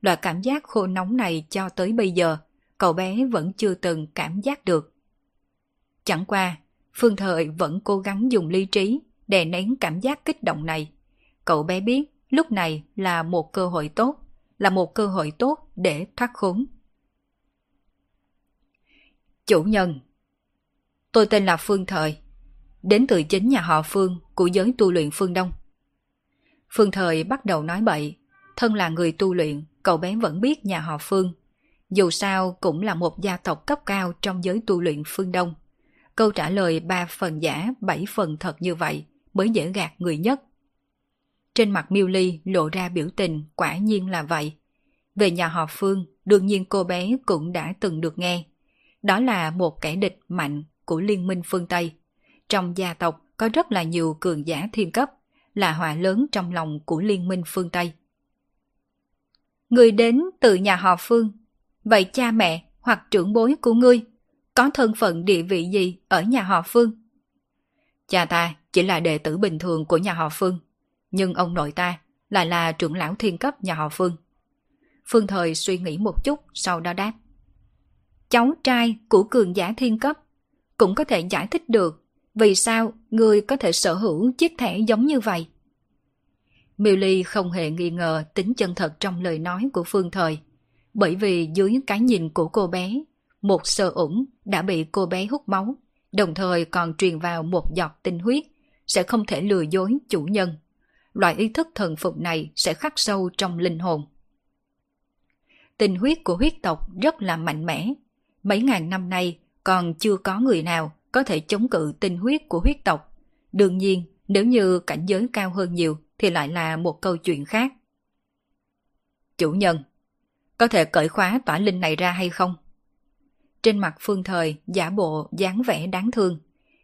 Loại cảm giác khô nóng này cho tới bây giờ, cậu bé vẫn chưa từng cảm giác được. Chẳng qua, Phương Thời vẫn cố gắng dùng lý trí đè nén cảm giác kích động này. Cậu bé biết lúc này là một cơ hội tốt, là một cơ hội tốt để thoát khốn. Chủ nhân Tôi tên là Phương Thời, đến từ chính nhà họ Phương của giới tu luyện Phương Đông. Phương Thời bắt đầu nói bậy, thân là người tu luyện, cậu bé vẫn biết nhà họ Phương. Dù sao cũng là một gia tộc cấp cao trong giới tu luyện Phương Đông. Câu trả lời ba phần giả, bảy phần thật như vậy mới dễ gạt người nhất. Trên mặt Miêu Ly lộ ra biểu tình quả nhiên là vậy. Về nhà họ Phương, đương nhiên cô bé cũng đã từng được nghe. Đó là một kẻ địch mạnh của Liên minh phương Tây. Trong gia tộc có rất là nhiều cường giả thiên cấp, là họa lớn trong lòng của Liên minh phương Tây. Người đến từ nhà họ Phương, vậy cha mẹ hoặc trưởng bối của ngươi có thân phận địa vị gì ở nhà họ Phương? Cha ta chỉ là đệ tử bình thường của nhà họ Phương, nhưng ông nội ta lại là trưởng lão thiên cấp nhà họ Phương. Phương Thời suy nghĩ một chút sau đó đáp. Cháu trai của cường giả thiên cấp cũng có thể giải thích được vì sao người có thể sở hữu chiếc thẻ giống như vậy. Miêu Ly không hề nghi ngờ tính chân thật trong lời nói của Phương Thời, bởi vì dưới cái nhìn của cô bé, một sơ ủng đã bị cô bé hút máu, đồng thời còn truyền vào một giọt tinh huyết, sẽ không thể lừa dối chủ nhân. Loại ý thức thần phục này sẽ khắc sâu trong linh hồn. Tinh huyết của huyết tộc rất là mạnh mẽ. Mấy ngàn năm nay còn chưa có người nào có thể chống cự tinh huyết của huyết tộc. Đương nhiên, nếu như cảnh giới cao hơn nhiều thì lại là một câu chuyện khác. Chủ nhân, có thể cởi khóa tỏa linh này ra hay không? Trên mặt phương thời giả bộ dáng vẻ đáng thương.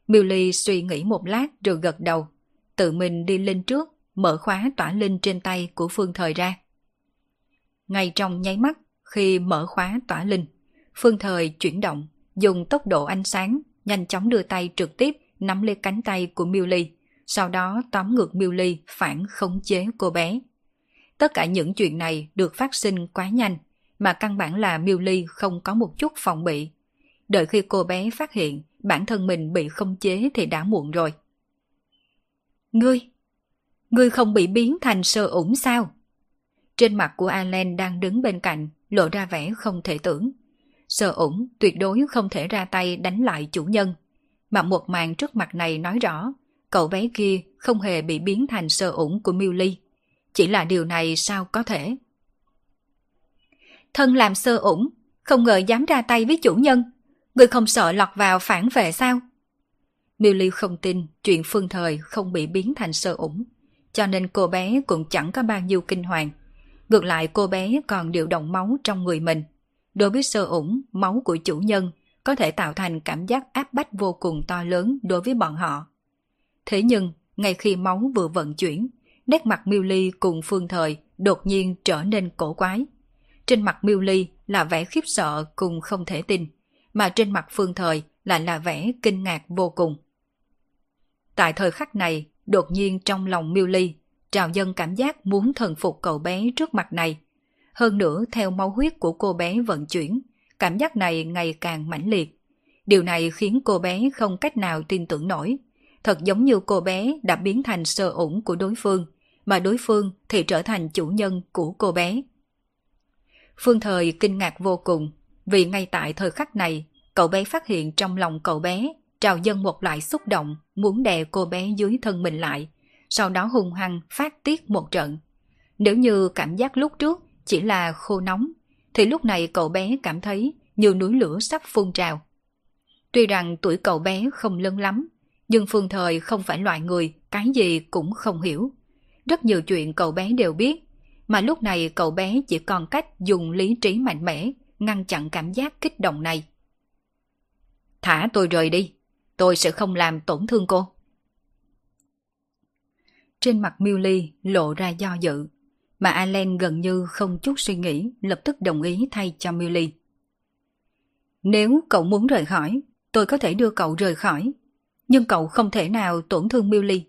Miêu Ly suy nghĩ một lát rồi gật đầu. Tự mình đi lên trước, mở khóa tỏa linh trên tay của phương thời ra. Ngay trong nháy mắt, khi mở khóa tỏa linh, phương thời chuyển động, dùng tốc độ ánh sáng, nhanh chóng đưa tay trực tiếp nắm lấy cánh tay của Miêu Ly, sau đó tóm ngược Miêu Ly phản khống chế cô bé. Tất cả những chuyện này được phát sinh quá nhanh, mà căn bản là Miêu Ly không có một chút phòng bị. Đợi khi cô bé phát hiện bản thân mình bị không chế thì đã muộn rồi. Ngươi! Ngươi không bị biến thành sơ ủng sao? Trên mặt của Alan đang đứng bên cạnh, lộ ra vẻ không thể tưởng. Sơ ủng tuyệt đối không thể ra tay đánh lại chủ nhân. Mà một màn trước mặt này nói rõ, cậu bé kia không hề bị biến thành sơ ủng của Miêu Ly. Chỉ là điều này sao có thể? Thân làm sơ ủng, không ngờ dám ra tay với chủ nhân. Người không sợ lọt vào phản vệ sao? Miêu liu không tin chuyện phương thời không bị biến thành sơ ủng, cho nên cô bé cũng chẳng có bao nhiêu kinh hoàng. Ngược lại cô bé còn điều động máu trong người mình. Đối với sơ ủng, máu của chủ nhân có thể tạo thành cảm giác áp bách vô cùng to lớn đối với bọn họ. Thế nhưng, ngay khi máu vừa vận chuyển, nét mặt Miêu Ly cùng Phương Thời đột nhiên trở nên cổ quái. Trên mặt Miêu Ly là vẻ khiếp sợ cùng không thể tin, mà trên mặt Phương Thời lại là vẻ kinh ngạc vô cùng. Tại thời khắc này, đột nhiên trong lòng Miêu Ly trào dân cảm giác muốn thần phục cậu bé trước mặt này. Hơn nữa theo máu huyết của cô bé vận chuyển, cảm giác này ngày càng mãnh liệt. Điều này khiến cô bé không cách nào tin tưởng nổi. Thật giống như cô bé đã biến thành sơ ủng của đối phương, mà đối phương thì trở thành chủ nhân của cô bé. Phương Thời kinh ngạc vô cùng, vì ngay tại thời khắc này, cậu bé phát hiện trong lòng cậu bé trào dâng một loại xúc động muốn đè cô bé dưới thân mình lại, sau đó hung hăng phát tiết một trận. Nếu như cảm giác lúc trước chỉ là khô nóng, thì lúc này cậu bé cảm thấy như núi lửa sắp phun trào. Tuy rằng tuổi cậu bé không lớn lắm, nhưng Phương Thời không phải loại người cái gì cũng không hiểu. Rất nhiều chuyện cậu bé đều biết, mà lúc này cậu bé chỉ còn cách dùng lý trí mạnh mẽ ngăn chặn cảm giác kích động này. Thả tôi rời đi, tôi sẽ không làm tổn thương cô. Trên mặt Miêu Ly lộ ra do dự, mà Allen gần như không chút suy nghĩ lập tức đồng ý thay cho Miêu Ly. Nếu cậu muốn rời khỏi, tôi có thể đưa cậu rời khỏi, nhưng cậu không thể nào tổn thương Miêu Ly.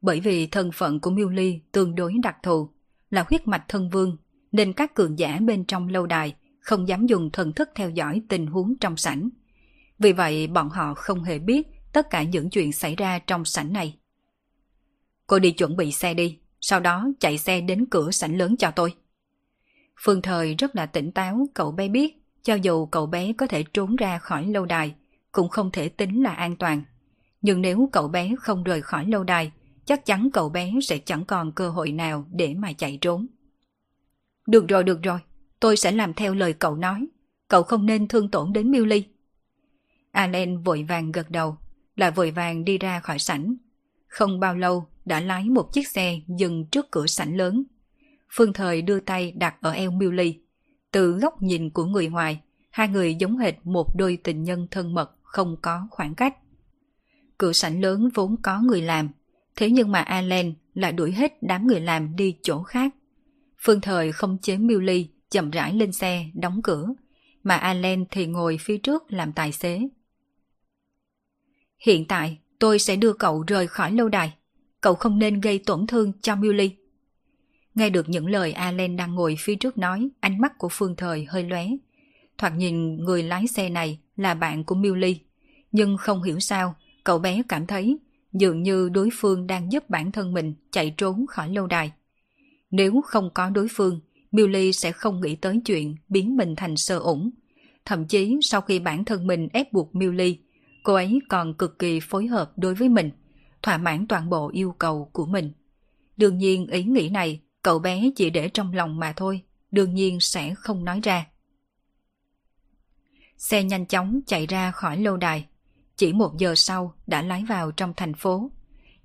Bởi vì thân phận của Miêu Ly tương đối đặc thù, là huyết mạch thân vương, nên các cường giả bên trong lâu đài không dám dùng thần thức theo dõi tình huống trong sảnh. Vì vậy bọn họ không hề biết tất cả những chuyện xảy ra trong sảnh này. Cô đi chuẩn bị xe đi, sau đó chạy xe đến cửa sảnh lớn cho tôi. Phương Thời rất là tỉnh táo, cậu bé biết, cho dù cậu bé có thể trốn ra khỏi lâu đài, cũng không thể tính là an toàn. Nhưng nếu cậu bé không rời khỏi lâu đài, chắc chắn cậu bé sẽ chẳng còn cơ hội nào để mà chạy trốn. Được rồi, được rồi, tôi sẽ làm theo lời cậu nói. Cậu không nên thương tổn đến Miu Ly. Allen vội vàng gật đầu, lại vội vàng đi ra khỏi sảnh. Không bao lâu, đã lái một chiếc xe dừng trước cửa sảnh lớn. Phương Thời đưa tay đặt ở eo Miêu Ly. Từ góc nhìn của người ngoài, hai người giống hệt một đôi tình nhân thân mật không có khoảng cách. Cửa sảnh lớn vốn có người làm, thế nhưng mà Allen lại đuổi hết đám người làm đi chỗ khác. Phương Thời không chế Miêu Ly chậm rãi lên xe, đóng cửa, mà Allen thì ngồi phía trước làm tài xế. Hiện tại, tôi sẽ đưa cậu rời khỏi lâu đài cậu không nên gây tổn thương cho Milly. Nghe được những lời Allen đang ngồi phía trước nói, ánh mắt của Phương Thời hơi lóe. Thoạt nhìn người lái xe này là bạn của Milly, nhưng không hiểu sao, cậu bé cảm thấy dường như đối phương đang giúp bản thân mình chạy trốn khỏi lâu đài. Nếu không có đối phương, Millie sẽ không nghĩ tới chuyện biến mình thành sơ ủng. Thậm chí sau khi bản thân mình ép buộc Millie, cô ấy còn cực kỳ phối hợp đối với mình, thỏa mãn toàn bộ yêu cầu của mình. Đương nhiên ý nghĩ này cậu bé chỉ để trong lòng mà thôi, đương nhiên sẽ không nói ra. Xe nhanh chóng chạy ra khỏi lâu đài, chỉ một giờ sau đã lái vào trong thành phố.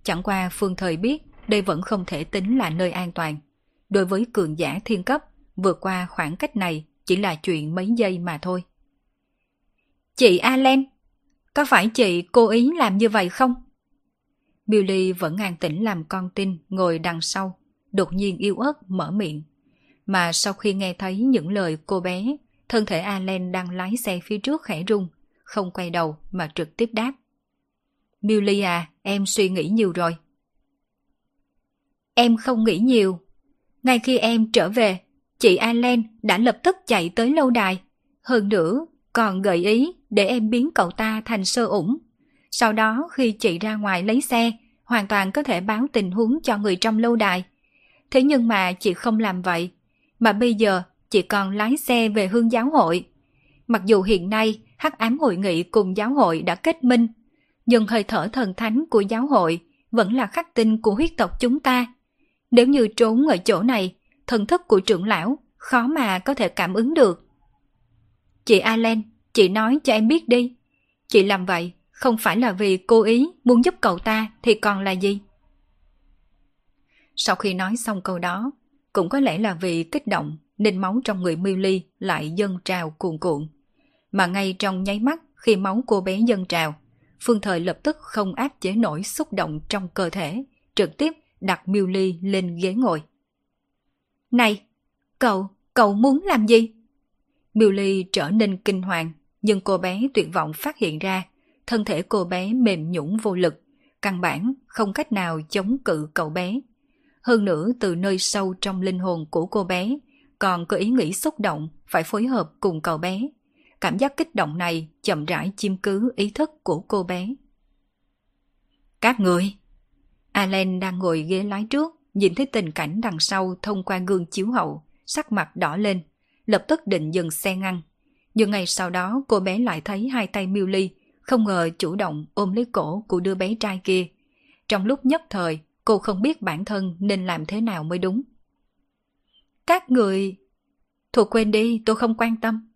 Chẳng qua Phương Thời biết đây vẫn không thể tính là nơi an toàn. Đối với cường giả thiên cấp, vượt qua khoảng cách này chỉ là chuyện mấy giây mà thôi. Chị Allen, có phải chị cố ý làm như vậy không? Billy vẫn an tĩnh làm con tin ngồi đằng sau, đột nhiên yêu ớt mở miệng. Mà sau khi nghe thấy những lời cô bé, thân thể Allen đang lái xe phía trước khẽ rung, không quay đầu mà trực tiếp đáp. Billy à, em suy nghĩ nhiều rồi. Em không nghĩ nhiều. Ngay khi em trở về, chị Allen đã lập tức chạy tới lâu đài. Hơn nữa, còn gợi ý để em biến cậu ta thành sơ ủng. Sau đó khi chị ra ngoài lấy xe, hoàn toàn có thể báo tình huống cho người trong lâu đài. Thế nhưng mà chị không làm vậy, mà bây giờ chị còn lái xe về hương giáo hội. Mặc dù hiện nay hắc ám hội nghị cùng giáo hội đã kết minh, nhưng hơi thở thần thánh của giáo hội vẫn là khắc tinh của huyết tộc chúng ta. Nếu như trốn ở chỗ này, thần thức của trưởng lão khó mà có thể cảm ứng được. Chị Allen, chị nói cho em biết đi. Chị làm vậy không phải là vì cố ý muốn giúp cậu ta thì còn là gì? Sau khi nói xong câu đó, cũng có lẽ là vì kích động nên máu trong người Milly lại dâng trào cuồn cuộn. Mà ngay trong nháy mắt khi máu cô bé dâng trào, Phương Thời lập tức không áp chế nổi xúc động trong cơ thể, trực tiếp đặt Milly lên ghế ngồi. Này, cậu, cậu muốn làm gì? Milly trở nên kinh hoàng, nhưng cô bé tuyệt vọng phát hiện ra thân thể cô bé mềm nhũng vô lực, căn bản không cách nào chống cự cậu bé. Hơn nữa từ nơi sâu trong linh hồn của cô bé còn có ý nghĩ xúc động phải phối hợp cùng cậu bé. Cảm giác kích động này chậm rãi chiêm cứ ý thức của cô bé. Các người! Alan đang ngồi ghế lái trước, nhìn thấy tình cảnh đằng sau thông qua gương chiếu hậu, sắc mặt đỏ lên, lập tức định dừng xe ngăn. Nhưng ngày sau đó cô bé lại thấy hai tay Milly không ngờ chủ động ôm lấy cổ của đứa bé trai kia. Trong lúc nhất thời, cô không biết bản thân nên làm thế nào mới đúng. Các người... Thuộc quên đi, tôi không quan tâm.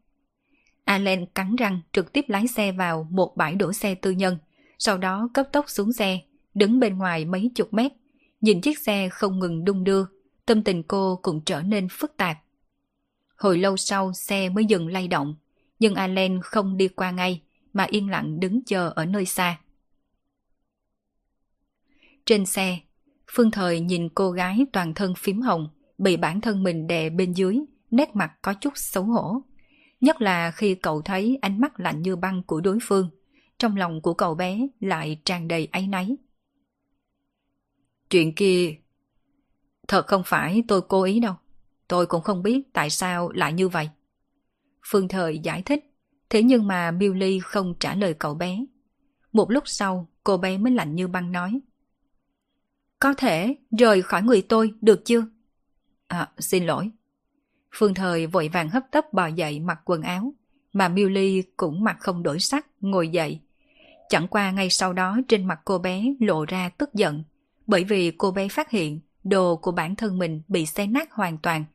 Allen cắn răng trực tiếp lái xe vào một bãi đổ xe tư nhân, sau đó cấp tốc xuống xe, đứng bên ngoài mấy chục mét, nhìn chiếc xe không ngừng đung đưa, tâm tình cô cũng trở nên phức tạp. Hồi lâu sau xe mới dừng lay động, nhưng Allen không đi qua ngay, mà yên lặng đứng chờ ở nơi xa. Trên xe, Phương Thời nhìn cô gái toàn thân phím hồng, bị bản thân mình đè bên dưới, nét mặt có chút xấu hổ. Nhất là khi cậu thấy ánh mắt lạnh như băng của đối phương, trong lòng của cậu bé lại tràn đầy áy náy. Chuyện kia... Thật không phải tôi cố ý đâu. Tôi cũng không biết tại sao lại như vậy. Phương Thời giải thích Thế nhưng mà Billy không trả lời cậu bé. Một lúc sau, cô bé mới lạnh như băng nói. Có thể rời khỏi người tôi được chưa? À, xin lỗi. Phương Thời vội vàng hấp tấp bò dậy mặc quần áo, mà Milly cũng mặc không đổi sắc, ngồi dậy. Chẳng qua ngay sau đó trên mặt cô bé lộ ra tức giận, bởi vì cô bé phát hiện đồ của bản thân mình bị xé nát hoàn toàn,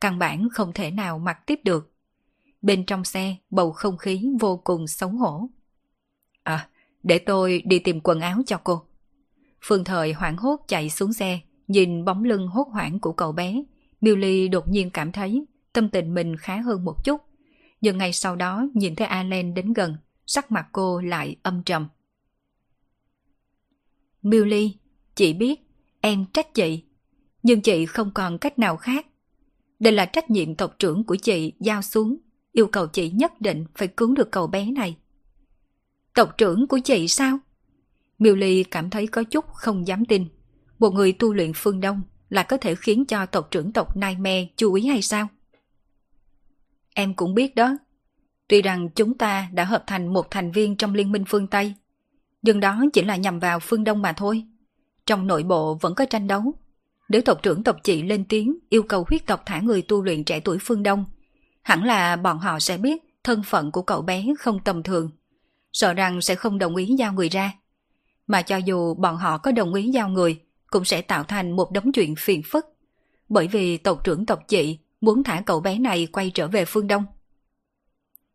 căn bản không thể nào mặc tiếp được. Bên trong xe, bầu không khí vô cùng xấu hổ. À, để tôi đi tìm quần áo cho cô. Phương Thời hoảng hốt chạy xuống xe, nhìn bóng lưng hốt hoảng của cậu bé. Milly đột nhiên cảm thấy tâm tình mình khá hơn một chút. Nhưng ngay sau đó nhìn thấy Allen đến gần, sắc mặt cô lại âm trầm. Milly, chị biết, em trách chị, nhưng chị không còn cách nào khác. Đây là trách nhiệm tộc trưởng của chị giao xuống yêu cầu chị nhất định phải cứu được cậu bé này. Tộc trưởng của chị sao? Miêu Ly cảm thấy có chút không dám tin. Một người tu luyện phương Đông là có thể khiến cho tộc trưởng tộc nightmare chú ý hay sao? Em cũng biết đó. Tuy rằng chúng ta đã hợp thành một thành viên trong Liên minh phương Tây, nhưng đó chỉ là nhằm vào phương Đông mà thôi. Trong nội bộ vẫn có tranh đấu. Nếu tộc trưởng tộc chị lên tiếng yêu cầu huyết tộc thả người tu luyện trẻ tuổi phương Đông, hẳn là bọn họ sẽ biết thân phận của cậu bé không tầm thường. Sợ rằng sẽ không đồng ý giao người ra. Mà cho dù bọn họ có đồng ý giao người, cũng sẽ tạo thành một đống chuyện phiền phức. Bởi vì tộc trưởng tộc chị muốn thả cậu bé này quay trở về phương Đông.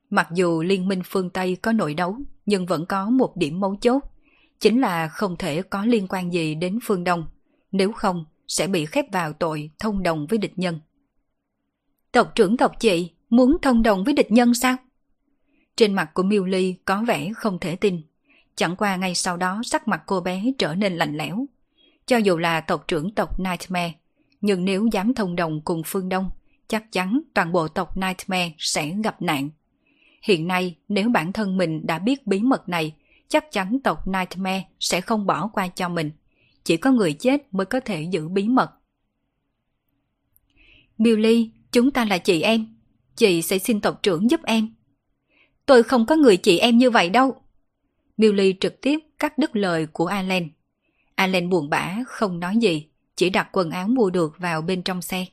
Mặc dù Liên minh phương Tây có nội đấu, nhưng vẫn có một điểm mấu chốt, chính là không thể có liên quan gì đến phương Đông, nếu không sẽ bị khép vào tội thông đồng với địch nhân. Tộc trưởng tộc chị muốn thông đồng với địch nhân sao? Trên mặt của Miêu Ly có vẻ không thể tin. Chẳng qua ngay sau đó sắc mặt cô bé trở nên lạnh lẽo. Cho dù là tộc trưởng tộc Nightmare, nhưng nếu dám thông đồng cùng phương Đông, chắc chắn toàn bộ tộc Nightmare sẽ gặp nạn. Hiện nay, nếu bản thân mình đã biết bí mật này, chắc chắn tộc Nightmare sẽ không bỏ qua cho mình. Chỉ có người chết mới có thể giữ bí mật. Billy, chúng ta là chị em. Chị sẽ xin tộc trưởng giúp em. Tôi không có người chị em như vậy đâu. Billy trực tiếp cắt đứt lời của Alan. Alan buồn bã, không nói gì, chỉ đặt quần áo mua được vào bên trong xe.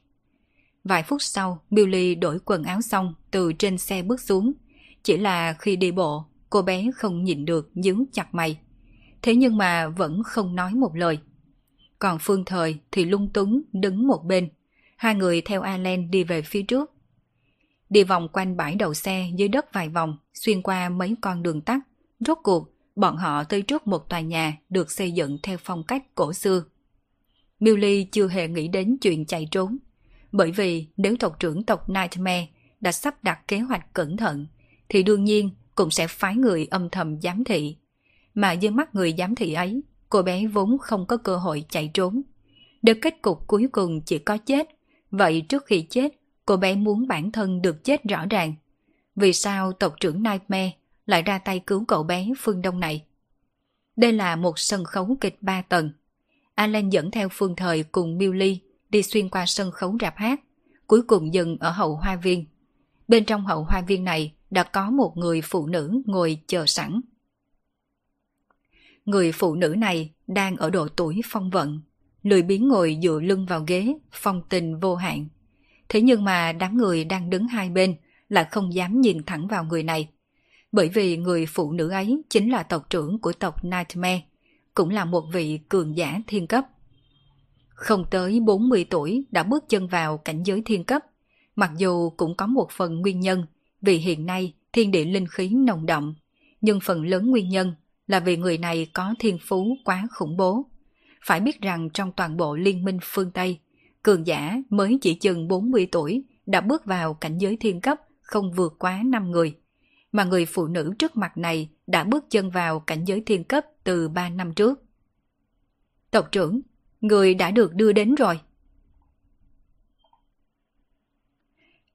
Vài phút sau, Billy đổi quần áo xong từ trên xe bước xuống. Chỉ là khi đi bộ, cô bé không nhìn được nhíu chặt mày. Thế nhưng mà vẫn không nói một lời. Còn Phương Thời thì lung túng đứng một bên. Hai người theo Alan đi về phía trước. Đi vòng quanh bãi đầu xe dưới đất vài vòng, xuyên qua mấy con đường tắt. Rốt cuộc, bọn họ tới trước một tòa nhà được xây dựng theo phong cách cổ xưa. Millie chưa hề nghĩ đến chuyện chạy trốn. Bởi vì nếu tộc trưởng tộc Nightmare đã sắp đặt kế hoạch cẩn thận, thì đương nhiên cũng sẽ phái người âm thầm giám thị. Mà dưới mắt người giám thị ấy, cô bé vốn không có cơ hội chạy trốn. Được kết cục cuối cùng chỉ có chết. Vậy trước khi chết, cô bé muốn bản thân được chết rõ ràng. Vì sao tộc trưởng Nightmare lại ra tay cứu cậu bé phương Đông này? Đây là một sân khấu kịch ba tầng. Alan dẫn theo phương thời cùng Millie đi xuyên qua sân khấu rạp hát, cuối cùng dừng ở hậu hoa viên. Bên trong hậu hoa viên này đã có một người phụ nữ ngồi chờ sẵn. Người phụ nữ này đang ở độ tuổi phong vận, lười biếng ngồi dựa lưng vào ghế, phong tình vô hạn. Thế nhưng mà đám người đang đứng hai bên lại không dám nhìn thẳng vào người này. Bởi vì người phụ nữ ấy chính là tộc trưởng của tộc Nightmare, cũng là một vị cường giả thiên cấp. Không tới 40 tuổi đã bước chân vào cảnh giới thiên cấp, mặc dù cũng có một phần nguyên nhân vì hiện nay thiên địa linh khí nồng đậm, nhưng phần lớn nguyên nhân là vì người này có thiên phú quá khủng bố. Phải biết rằng trong toàn bộ liên minh phương Tây, cường giả mới chỉ chừng 40 tuổi đã bước vào cảnh giới thiên cấp không vượt quá 5 người. Mà người phụ nữ trước mặt này đã bước chân vào cảnh giới thiên cấp từ 3 năm trước. Tộc trưởng, người đã được đưa đến rồi.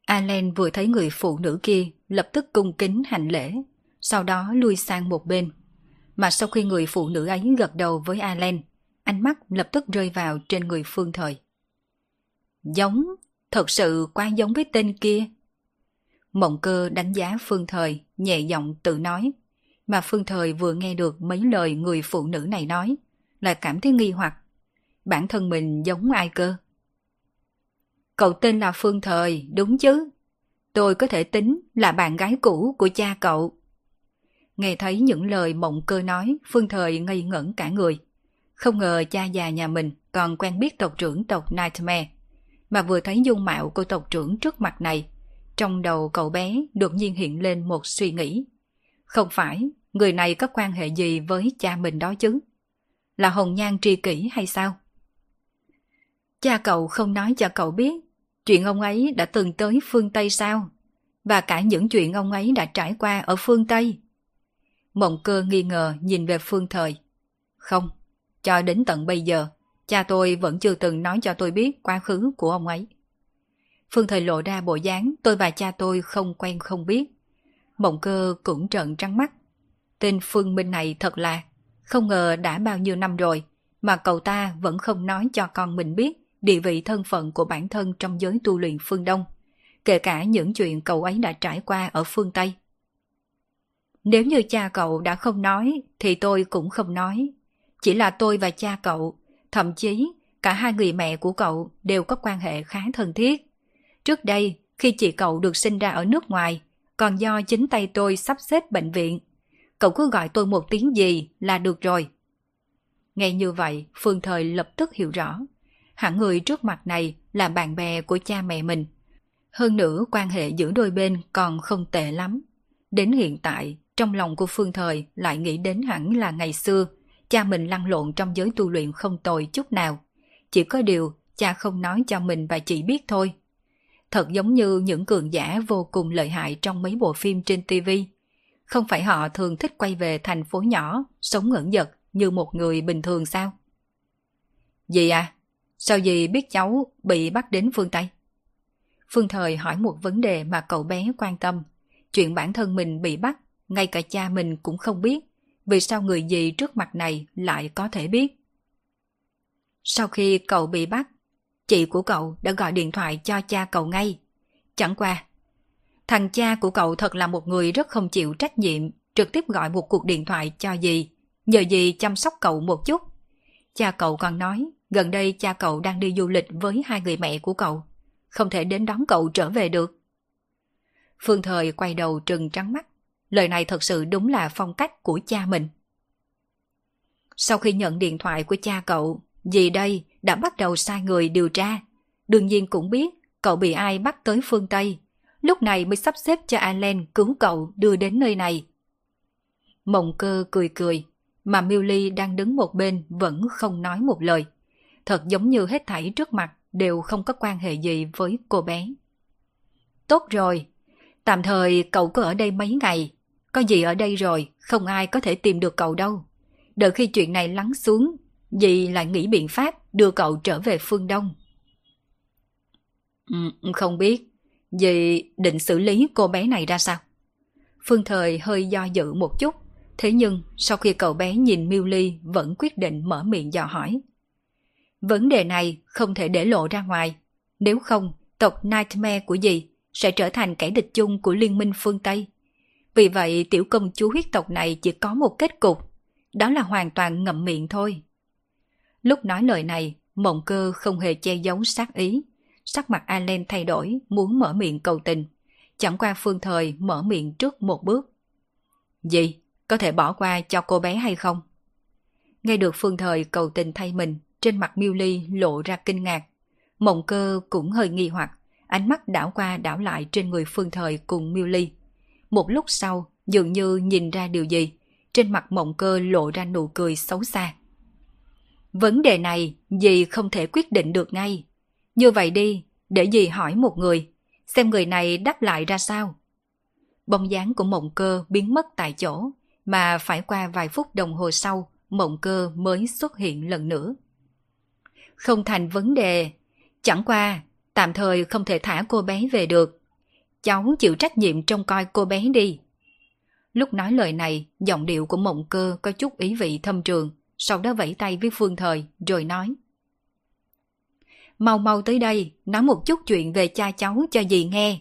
Alan vừa thấy người phụ nữ kia lập tức cung kính hành lễ, sau đó lui sang một bên. Mà sau khi người phụ nữ ấy gật đầu với Alan, ánh mắt lập tức rơi vào trên người Phương Thời. Giống, thật sự quá giống với tên kia. Mộng cơ đánh giá Phương Thời, nhẹ giọng tự nói. Mà Phương Thời vừa nghe được mấy lời người phụ nữ này nói, lại cảm thấy nghi hoặc. Bản thân mình giống ai cơ? Cậu tên là Phương Thời, đúng chứ? Tôi có thể tính là bạn gái cũ của cha cậu. Nghe thấy những lời mộng cơ nói, Phương Thời ngây ngẩn cả người. Không ngờ cha già nhà mình còn quen biết tộc trưởng tộc Nightmare. Mà vừa thấy dung mạo của tộc trưởng trước mặt này, trong đầu cậu bé đột nhiên hiện lên một suy nghĩ. Không phải, người này có quan hệ gì với cha mình đó chứ? Là hồng nhan tri kỷ hay sao? Cha cậu không nói cho cậu biết chuyện ông ấy đã từng tới phương Tây sao? Và cả những chuyện ông ấy đã trải qua ở phương Tây. Mộng cơ nghi ngờ nhìn về phương thời. Không, cho đến tận bây giờ, cha tôi vẫn chưa từng nói cho tôi biết quá khứ của ông ấy. Phương thời lộ ra bộ dáng tôi và cha tôi không quen không biết. Mộng cơ cũng trợn trắng mắt. Tên Phương Minh này thật là, không ngờ đã bao nhiêu năm rồi, mà cậu ta vẫn không nói cho con mình biết địa vị thân phận của bản thân trong giới tu luyện phương Đông, kể cả những chuyện cậu ấy đã trải qua ở phương Tây. Nếu như cha cậu đã không nói, thì tôi cũng không nói. Chỉ là tôi và cha cậu, thậm chí cả hai người mẹ của cậu đều có quan hệ khá thân thiết. Trước đây, khi chị cậu được sinh ra ở nước ngoài, còn do chính tay tôi sắp xếp bệnh viện. Cậu cứ gọi tôi một tiếng gì là được rồi. Ngay như vậy, Phương Thời lập tức hiểu rõ. Hẳn người trước mặt này là bạn bè của cha mẹ mình. Hơn nữa quan hệ giữa đôi bên còn không tệ lắm. Đến hiện tại, trong lòng của Phương Thời lại nghĩ đến hẳn là ngày xưa, cha mình lăn lộn trong giới tu luyện không tồi chút nào. Chỉ có điều, cha không nói cho mình và chị biết thôi. Thật giống như những cường giả vô cùng lợi hại trong mấy bộ phim trên TV. Không phải họ thường thích quay về thành phố nhỏ, sống ngẩn giật như một người bình thường sao? Dì à, sao dì biết cháu bị bắt đến phương Tây? Phương Thời hỏi một vấn đề mà cậu bé quan tâm. Chuyện bản thân mình bị bắt, ngay cả cha mình cũng không biết. Vì sao người gì trước mặt này lại có thể biết? Sau khi cậu bị bắt, chị của cậu đã gọi điện thoại cho cha cậu ngay. Chẳng qua, thằng cha của cậu thật là một người rất không chịu trách nhiệm, trực tiếp gọi một cuộc điện thoại cho dì, nhờ dì chăm sóc cậu một chút. Cha cậu còn nói, gần đây cha cậu đang đi du lịch với hai người mẹ của cậu, không thể đến đón cậu trở về được. Phương Thời quay đầu trừng trắng mắt, lời này thật sự đúng là phong cách của cha mình. Sau khi nhận điện thoại của cha cậu, dì đây đã bắt đầu sai người điều tra. Đương nhiên cũng biết cậu bị ai bắt tới phương Tây. Lúc này mới sắp xếp cho Alan cứu cậu đưa đến nơi này. Mộng cơ cười cười, mà Miêu Ly đang đứng một bên vẫn không nói một lời. Thật giống như hết thảy trước mặt đều không có quan hệ gì với cô bé. Tốt rồi, tạm thời cậu cứ ở đây mấy ngày. Có gì ở đây rồi, không ai có thể tìm được cậu đâu. Đợi khi chuyện này lắng xuống, dì lại nghĩ biện pháp đưa cậu trở về phương Đông. Ừ, không biết, dì định xử lý cô bé này ra sao? Phương Thời hơi do dự một chút, thế nhưng sau khi cậu bé nhìn Miêu Ly vẫn quyết định mở miệng dò hỏi. Vấn đề này không thể để lộ ra ngoài, nếu không tộc Nightmare của dì sẽ trở thành kẻ địch chung của Liên minh phương Tây. Vì vậy tiểu công chúa huyết tộc này chỉ có một kết cục, đó là hoàn toàn ngậm miệng thôi. Lúc nói lời này, mộng cơ không hề che giấu sát ý. Sắc mặt Allen thay đổi, muốn mở miệng cầu tình. Chẳng qua phương thời mở miệng trước một bước. Gì? Có thể bỏ qua cho cô bé hay không? Nghe được phương thời cầu tình thay mình, trên mặt miêu ly lộ ra kinh ngạc. Mộng cơ cũng hơi nghi hoặc, ánh mắt đảo qua đảo lại trên người phương thời cùng miêu ly. Một lúc sau, dường như nhìn ra điều gì, trên mặt mộng cơ lộ ra nụ cười xấu xa. Vấn đề này dì không thể quyết định được ngay. Như vậy đi, để dì hỏi một người, xem người này đáp lại ra sao. Bông dáng của mộng cơ biến mất tại chỗ, mà phải qua vài phút đồng hồ sau, mộng cơ mới xuất hiện lần nữa. Không thành vấn đề, chẳng qua, tạm thời không thể thả cô bé về được. Cháu chịu trách nhiệm trông coi cô bé đi. Lúc nói lời này, giọng điệu của mộng cơ có chút ý vị thâm trường, sau đó vẫy tay với Phương Thời rồi nói. Mau mau tới đây, nói một chút chuyện về cha cháu cho dì nghe.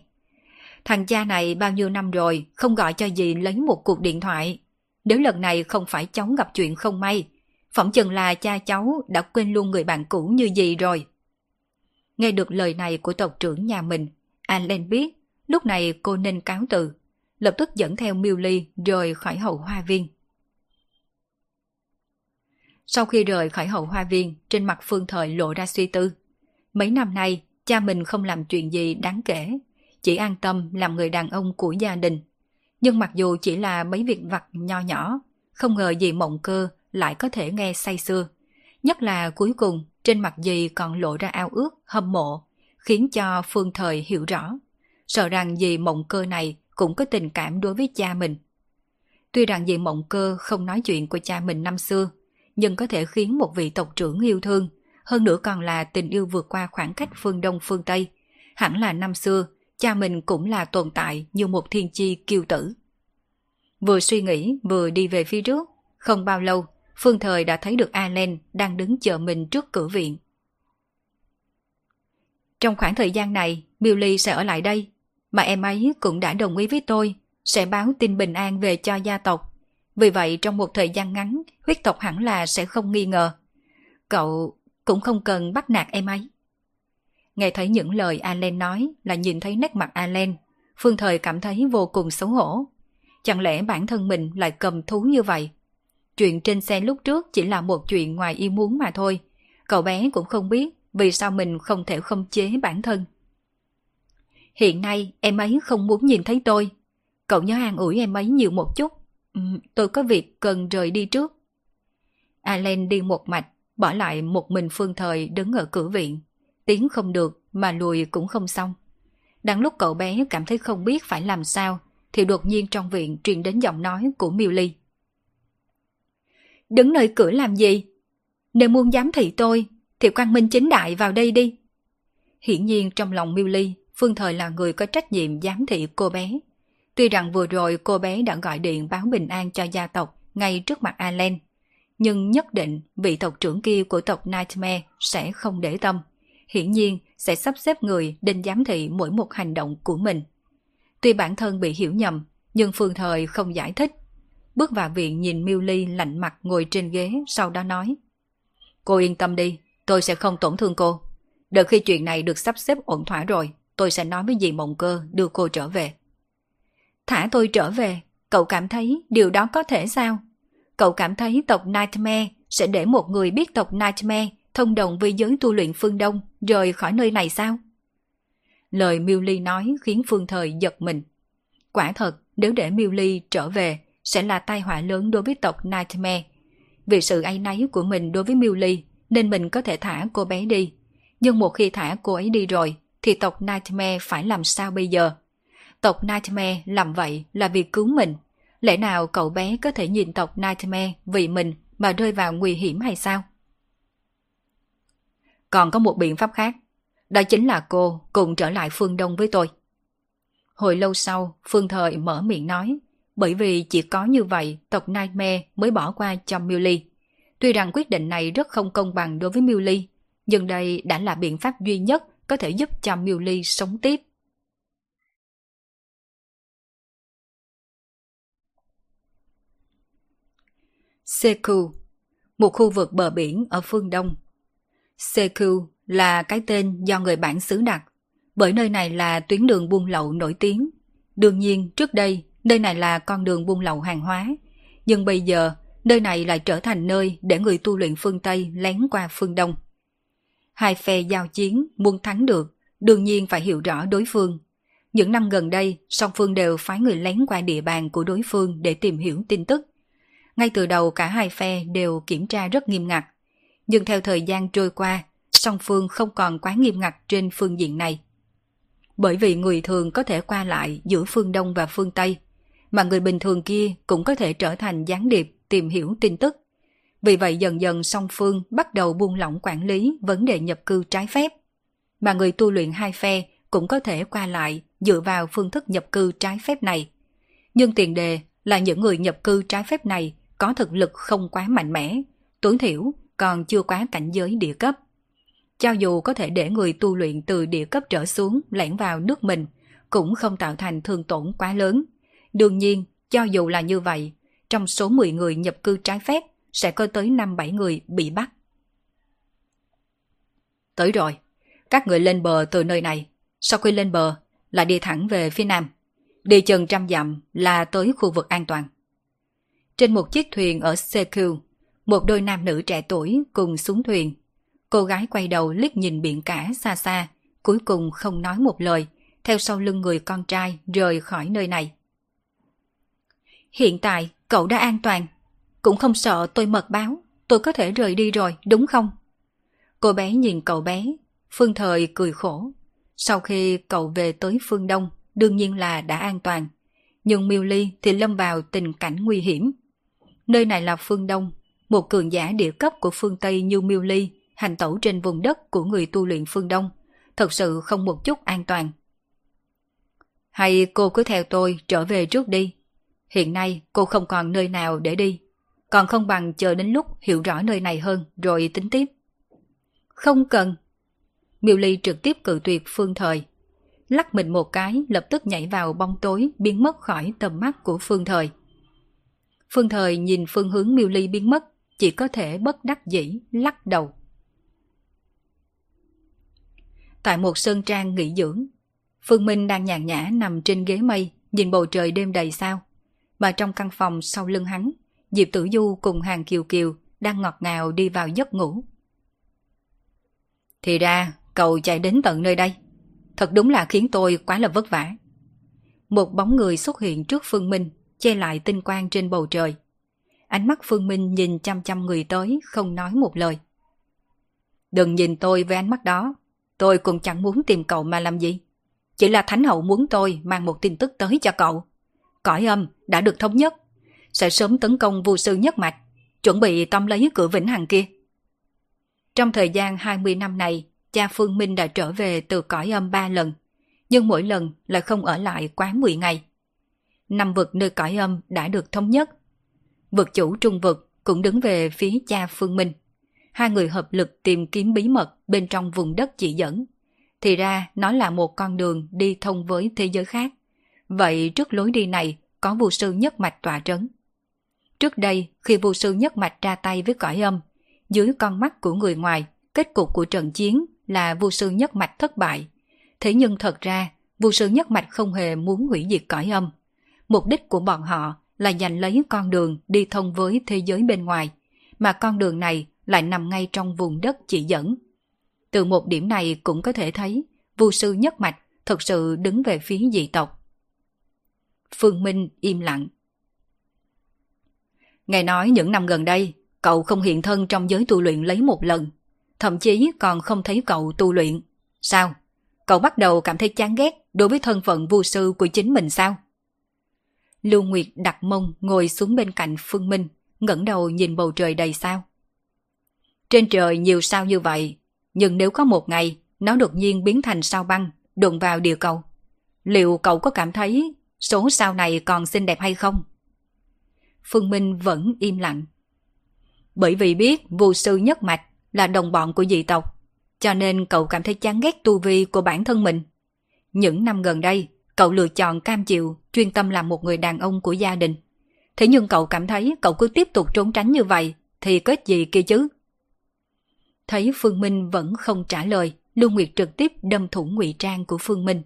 Thằng cha này bao nhiêu năm rồi, không gọi cho dì lấy một cuộc điện thoại. Nếu lần này không phải cháu gặp chuyện không may, phỏng chừng là cha cháu đã quên luôn người bạn cũ như dì rồi. Nghe được lời này của tộc trưởng nhà mình, Alan lên biết, lúc này cô nên cáo từ, lập tức dẫn theo Miêu Ly rời khỏi hậu hoa viên. Sau khi rời khỏi hậu hoa viên, trên mặt Phương Thời lộ ra suy tư. Mấy năm nay, cha mình không làm chuyện gì đáng kể, chỉ an tâm làm người đàn ông của gia đình. Nhưng mặc dù chỉ là mấy việc vặt nho nhỏ, không ngờ gì mộng cơ lại có thể nghe say xưa. Nhất là cuối cùng, trên mặt gì còn lộ ra ao ước, hâm mộ, khiến cho Phương Thời hiểu rõ. Sợ rằng dì mộng cơ này cũng có tình cảm đối với cha mình. Tuy rằng dì mộng cơ không nói chuyện của cha mình năm xưa, nhưng có thể khiến một vị tộc trưởng yêu thương, hơn nữa còn là tình yêu vượt qua khoảng cách phương Đông phương Tây. Hẳn là năm xưa, cha mình cũng là tồn tại như một thiên chi kiêu tử. Vừa suy nghĩ vừa đi về phía trước, không bao lâu, Phương Thời đã thấy được Allen đang đứng chờ mình trước cửa viện. Trong khoảng thời gian này, Billy sẽ ở lại đây, mà em ấy cũng đã đồng ý với tôi, sẽ báo tin bình an về cho gia tộc. Vì vậy trong một thời gian ngắn, huyết tộc hẳn là sẽ không nghi ngờ. Cậu cũng không cần bắt nạt em ấy. Nghe thấy những lời Alan nói là nhìn thấy nét mặt Alan, Phương Thời cảm thấy vô cùng xấu hổ. Chẳng lẽ bản thân mình lại cầm thú như vậy? Chuyện trên xe lúc trước chỉ là một chuyện ngoài ý muốn mà thôi. Cậu bé cũng không biết vì sao mình không thể không chế bản thân. Hiện nay em ấy không muốn nhìn thấy tôi. Cậu nhớ an ủi em ấy nhiều một chút. Ừ, tôi có việc cần rời đi trước. Alan đi một mạch, bỏ lại một mình Phương Thời đứng ở cửa viện. Tiến không được mà lùi cũng không xong. Đang lúc cậu bé cảm thấy không biết phải làm sao, thì đột nhiên trong viện truyền đến giọng nói của Miêu Ly. Đứng nơi cửa làm gì? Nếu muốn giám thị tôi, thì quan minh chính đại vào đây đi. Hiển nhiên trong lòng Miêu Ly, Phương Thời là người có trách nhiệm giám thị cô bé. Tuy rằng vừa rồi cô bé đã gọi điện báo bình an cho gia tộc ngay trước mặt Alan, nhưng nhất định vị tộc trưởng kia của tộc Nightmare sẽ không để tâm. Hiển nhiên sẽ sắp xếp người đến giám thị mỗi một hành động của mình. Tuy bản thân bị hiểu nhầm, nhưng Phương Thời không giải thích. Bước vào viện nhìn Miu Ly lạnh mặt ngồi trên ghế, sau đó nói. Cô yên tâm đi, tôi sẽ không tổn thương cô. Đợi khi chuyện này được sắp xếp ổn thỏa rồi, tôi sẽ nói với dì Mộng Cơ đưa cô trở về. Thả tôi trở về, cậu cảm thấy điều đó có thể sao? Cậu cảm thấy tộc Nightmare sẽ để một người biết tộc Nightmare thông đồng với giới tu luyện phương Đông rời khỏi nơi này sao? Lời Miêu Ly nói khiến Phương Thời giật mình. Quả thật, nếu để Miêu Ly trở về, sẽ là tai họa lớn đối với tộc Nightmare. Vì sự áy náy của mình đối với Miêu Ly, nên mình có thể thả cô bé đi. Nhưng một khi thả cô ấy đi rồi, thì tộc Nightmare phải làm sao bây giờ? Tộc Nightmare làm vậy là vì cứu mình. Lẽ nào cậu bé có thể nhìn tộc Nightmare vì mình mà rơi vào nguy hiểm hay sao? Còn có một biện pháp khác. Đó chính là cô cùng trở lại phương Đông với tôi. Hồi lâu sau, Phương Thời mở miệng nói, bởi vì chỉ có như vậy tộc Nightmare mới bỏ qua cho Miêu Tuy rằng quyết định này rất không công bằng đối với Miêu nhưng đây đã là biện pháp duy nhất có thể giúp cho Miêu Ly sống tiếp. Seku, một khu vực bờ biển ở phương Đông. Seku là cái tên do người bản xứ đặt, bởi nơi này là tuyến đường buôn lậu nổi tiếng. Đương nhiên, trước đây, nơi này là con đường buôn lậu hàng hóa, nhưng bây giờ, nơi này lại trở thành nơi để người tu luyện phương Tây lén qua phương Đông. Hai phe giao chiến, muốn thắng được, đương nhiên phải hiểu rõ đối phương. Những năm gần đây, song phương đều phái người lén qua địa bàn của đối phương để tìm hiểu tin tức. Ngay từ đầu cả hai phe đều kiểm tra rất nghiêm ngặt. Nhưng theo thời gian trôi qua, song phương không còn quá nghiêm ngặt trên phương diện này. Bởi vì người thường có thể qua lại giữa phương Đông và phương Tây, mà người bình thường kia cũng có thể trở thành gián điệp tìm hiểu tin tức. Vì vậy dần dần song phương bắt đầu buông lỏng quản lý vấn đề nhập cư trái phép. Mà người tu luyện hai phe cũng có thể qua lại dựa vào phương thức nhập cư trái phép này. Nhưng tiền đề là những người nhập cư trái phép này có thực lực không quá mạnh mẽ, tối thiểu còn chưa quá cảnh giới địa cấp. Cho dù có thể để người tu luyện từ địa cấp trở xuống lẻn vào nước mình, cũng không tạo thành thương tổn quá lớn. Đương nhiên, cho dù là như vậy, trong số 10 người nhập cư trái phép sẽ có tới 5-7 người bị bắt. Tới rồi, các người lên bờ từ nơi này, sau khi lên bờ là đi thẳng về phía nam. Đi chừng trăm dặm là tới khu vực an toàn. Trên một chiếc thuyền ở CQ, một đôi nam nữ trẻ tuổi cùng xuống thuyền. Cô gái quay đầu liếc nhìn biển cả xa xa, cuối cùng không nói một lời, theo sau lưng người con trai rời khỏi nơi này. Hiện tại cậu đã an toàn, cũng không sợ tôi mật báo, tôi có thể rời đi rồi, đúng không? Cô bé nhìn cậu bé, Phương Thời cười khổ. Sau khi cậu về tới phương Đông, đương nhiên là đã an toàn. Nhưng Miêu Ly thì lâm vào tình cảnh nguy hiểm. Nơi này là phương Đông, một cường giả địa cấp của phương Tây như Miêu Ly, hành tẩu trên vùng đất của người tu luyện phương Đông, thật sự không một chút an toàn. Hay cô cứ theo tôi trở về trước đi. Hiện nay cô không còn nơi nào để đi. Còn không bằng chờ đến lúc hiểu rõ nơi này hơn rồi tính tiếp. Không cần. Miêu Ly trực tiếp cự tuyệt phương thời. lắc mình một cái lập tức nhảy vào bóng tối biến mất khỏi tầm mắt của Phương Thời. Phương Thời nhìn phương hướng miêu ly biến mất, chỉ có thể bất đắc dĩ lắc đầu. Tại một sơn trang nghỉ dưỡng, Phương Minh đang nhàn nhã nằm trên ghế mây, nhìn bầu trời đêm đầy sao. Mà trong căn phòng sau lưng hắn, Diệp Tử Du cùng Hàng Kiều Kiều đang ngọt ngào đi vào giấc ngủ. Thì ra, cậu chạy đến tận nơi đây. Thật đúng là khiến tôi quá là vất vả. Một bóng người xuất hiện trước Phương Minh, che lại tinh quang trên bầu trời. Ánh mắt Phương Minh nhìn chăm chăm người tới, không nói một lời. Đừng nhìn tôi với ánh mắt đó, tôi cũng chẳng muốn tìm cậu mà làm gì. Chỉ là Thánh Hậu muốn tôi mang một tin tức tới cho cậu. Cõi âm đã được thống nhất, sẽ sớm tấn công vu sư nhất mạch, chuẩn bị tóm lấy cửa vĩnh hằng kia. Trong thời gian 20 năm này, cha Phương Minh đã trở về từ cõi âm ba lần, nhưng mỗi lần lại không ở lại quá 10 ngày. Năm vực nơi cõi âm đã được thống nhất. Vực chủ trung vực cũng đứng về phía cha Phương Minh. Hai người hợp lực tìm kiếm bí mật bên trong vùng đất chỉ dẫn. Thì ra nó là một con đường đi thông với thế giới khác. Vậy trước lối đi này có vô sư nhất mạch tỏa trấn. Trước đây, khi vô sư nhất mạch ra tay với cõi âm, dưới con mắt của người ngoài, kết cục của trận chiến là vô sư nhất mạch thất bại. Thế nhưng thật ra, vô sư nhất mạch không hề muốn hủy diệt cõi âm. Mục đích của bọn họ là giành lấy con đường đi thông với thế giới bên ngoài, mà con đường này lại nằm ngay trong vùng đất chỉ dẫn. Từ một điểm này cũng có thể thấy, vô sư nhất mạch thực sự đứng về phía dị tộc. Phương Minh im lặng. Nghe nói những năm gần đây, cậu không hiện thân trong giới tu luyện lấy một lần, thậm chí còn không thấy cậu tu luyện. Sao? Cậu bắt đầu cảm thấy chán ghét đối với thân phận vua sư của chính mình sao? Lưu Nguyệt đặt mông ngồi xuống bên cạnh Phương Minh, ngẩng đầu nhìn bầu trời đầy sao. Trên trời nhiều sao như vậy, nhưng nếu có một ngày nó đột nhiên biến thành sao băng, đụng vào địa cầu, liệu cậu có cảm thấy số sao này còn xinh đẹp hay không? Phương Minh vẫn im lặng. Bởi vì biết vô sư nhất mạch là đồng bọn của dị tộc, cho nên cậu cảm thấy chán ghét tu vi của bản thân mình. Những năm gần đây, cậu lựa chọn cam chịu, chuyên tâm làm một người đàn ông của gia đình. Thế nhưng cậu cảm thấy cậu cứ tiếp tục trốn tránh như vậy, thì kết gì kia chứ? Thấy Phương Minh vẫn không trả lời, Lưu Nguyệt trực tiếp đâm thủng ngụy trang của Phương Minh.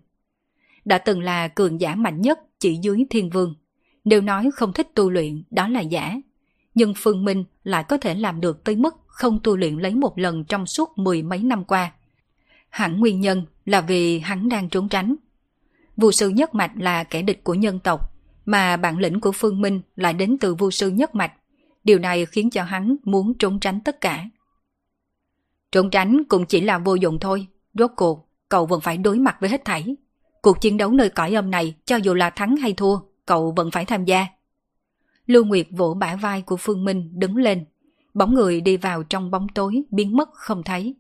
Đã từng là cường giả mạnh nhất chỉ dưới thiên vương. Nếu nói không thích tu luyện, đó là giả. Nhưng Phương Minh lại có thể làm được tới mức không tu luyện lấy một lần trong suốt mười mấy năm qua. Hẳn nguyên nhân là vì hắn đang trốn tránh. Vu sư nhất mạch là kẻ địch của nhân tộc, mà bản lĩnh của Phương Minh lại đến từ vu sư nhất mạch. Điều này khiến cho hắn muốn trốn tránh tất cả. Trốn tránh cũng chỉ là vô dụng thôi. Rốt cuộc, cậu vẫn phải đối mặt với hết thảy. Cuộc chiến đấu nơi cõi âm này, cho dù là thắng hay thua, cậu vẫn phải tham gia. Lưu Nguyệt vỗ bả vai của Phương Minh đứng lên. Bóng người đi vào trong bóng tối biến mất không thấy.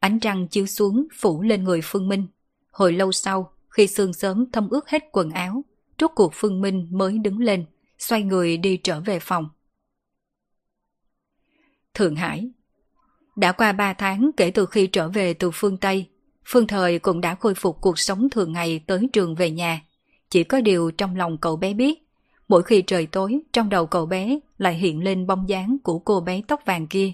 Ánh trăng chiếu xuống phủ lên người Phương Minh. Hồi lâu sau, khi sương sớm thâm ướt hết quần áo, rốt cuộc Phương Minh mới đứng lên, xoay người đi trở về phòng. Thượng Hải Đã qua ba tháng kể từ khi trở về từ phương Tây, Phương Thời cũng đã khôi phục cuộc sống thường ngày tới trường về nhà. Chỉ có điều trong lòng cậu bé biết, mỗi khi trời tối trong đầu cậu bé lại hiện lên bóng dáng của cô bé tóc vàng kia.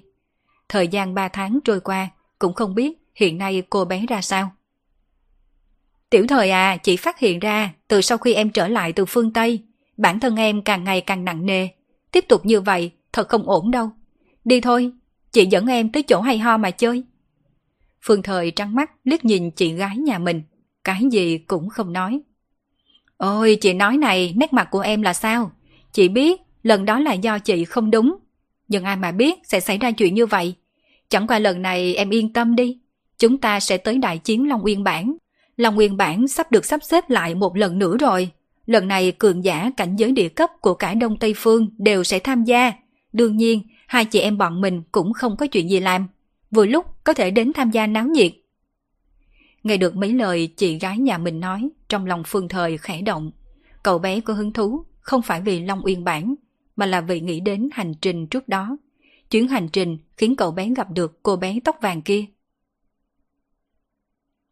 Thời gian 3 tháng trôi qua cũng không biết hiện nay cô bé ra sao. Tiểu thời à, chị phát hiện ra từ sau khi em trở lại từ phương Tây, bản thân em càng ngày càng nặng nề. Tiếp tục như vậy thật không ổn đâu. Đi thôi, chị dẫn em tới chỗ hay ho mà chơi. Phương thời trắng mắt liếc nhìn chị gái nhà mình, cái gì cũng không nói. Ôi chị nói này nét mặt của em là sao? Chị biết lần đó là do chị không đúng. Nhưng ai mà biết sẽ xảy ra chuyện như vậy. Chẳng qua lần này em yên tâm đi. Chúng ta sẽ tới đại chiến Long Uyên Bản. Long Uyên Bản sắp được sắp xếp lại một lần nữa rồi. Lần này cường giả cảnh giới địa cấp của cả Đông Tây Phương đều sẽ tham gia. Đương nhiên, hai chị em bọn mình cũng không có chuyện gì làm. Vừa lúc có thể đến tham gia náo nhiệt. Nghe được mấy lời chị gái nhà mình nói, trong lòng phương thời khẽ động. Cậu bé có hứng thú, không phải vì Long Uyên Bản, mà là vì nghĩ đến hành trình trước đó. Chuyến hành trình khiến cậu bé gặp được cô bé tóc vàng kia.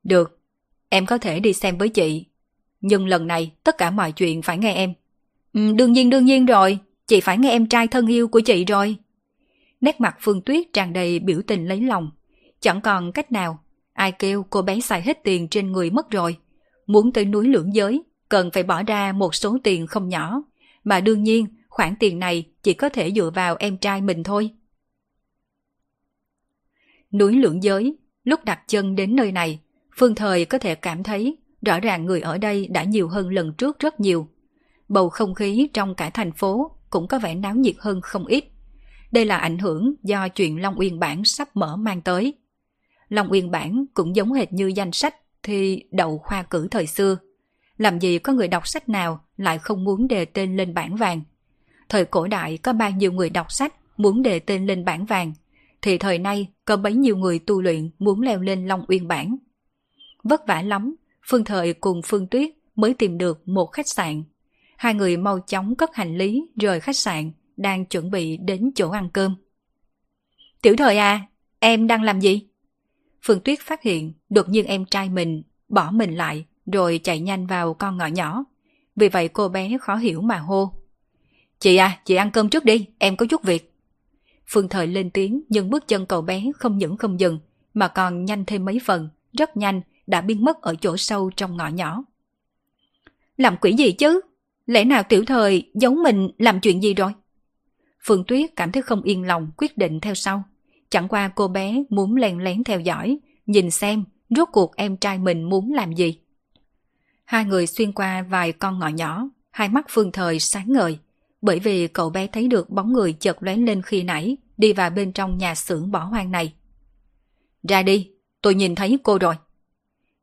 Được, em có thể đi xem với chị. Nhưng lần này tất cả mọi chuyện phải nghe em. Ừ, đương nhiên đương nhiên rồi, chị phải nghe em trai thân yêu của chị rồi. Nét mặt Phương Tuyết tràn đầy biểu tình lấy lòng. Chẳng còn cách nào, ai kêu cô bé xài hết tiền trên người mất rồi. Muốn tới núi lưỡng giới, cần phải bỏ ra một số tiền không nhỏ. Mà đương nhiên, khoản tiền này chỉ có thể dựa vào em trai mình thôi. Núi lưỡng giới, lúc đặt chân đến nơi này, Phương Thời có thể cảm thấy rõ ràng người ở đây đã nhiều hơn lần trước rất nhiều. Bầu không khí trong cả thành phố cũng có vẻ náo nhiệt hơn không ít. Đây là ảnh hưởng do chuyện Long Uyên Bản sắp mở mang tới. Long Uyên Bản cũng giống hệt như danh sách thì đậu khoa cử thời xưa. Làm gì có người đọc sách nào lại không muốn đề tên lên bản vàng. Thời cổ đại có bao nhiêu người đọc sách muốn đề tên lên bản vàng, thì thời nay có bấy nhiêu người tu luyện muốn leo lên Long Uyên Bản. Vất vả lắm, Phương Thời cùng Phương Tuyết mới tìm được một khách sạn. Hai người mau chóng cất hành lý rời khách sạn, đang chuẩn bị đến chỗ ăn cơm. Tiểu Thời à, em đang làm gì? Phương Tuyết phát hiện đột nhiên em trai mình bỏ mình lại rồi chạy nhanh vào con ngõ nhỏ. Vì vậy cô bé khó hiểu mà hô. Chị à, chị ăn cơm trước đi, em có chút việc. Phương Thời lên tiếng nhưng bước chân cậu bé không những không dừng mà còn nhanh thêm mấy phần, rất nhanh đã biến mất ở chỗ sâu trong ngõ nhỏ. Làm quỷ gì chứ? Lẽ nào tiểu thời giấu mình làm chuyện gì rồi? Phương Tuyết cảm thấy không yên lòng quyết định theo sau. Chẳng qua cô bé muốn lén lén theo dõi, nhìn xem rốt cuộc em trai mình muốn làm gì. Hai người xuyên qua vài con ngõ nhỏ, hai mắt Phương Thời sáng ngời, bởi vì cậu bé thấy được bóng người chợt lóe lên khi nãy, đi vào bên trong nhà xưởng bỏ hoang này. Ra đi, tôi nhìn thấy cô rồi.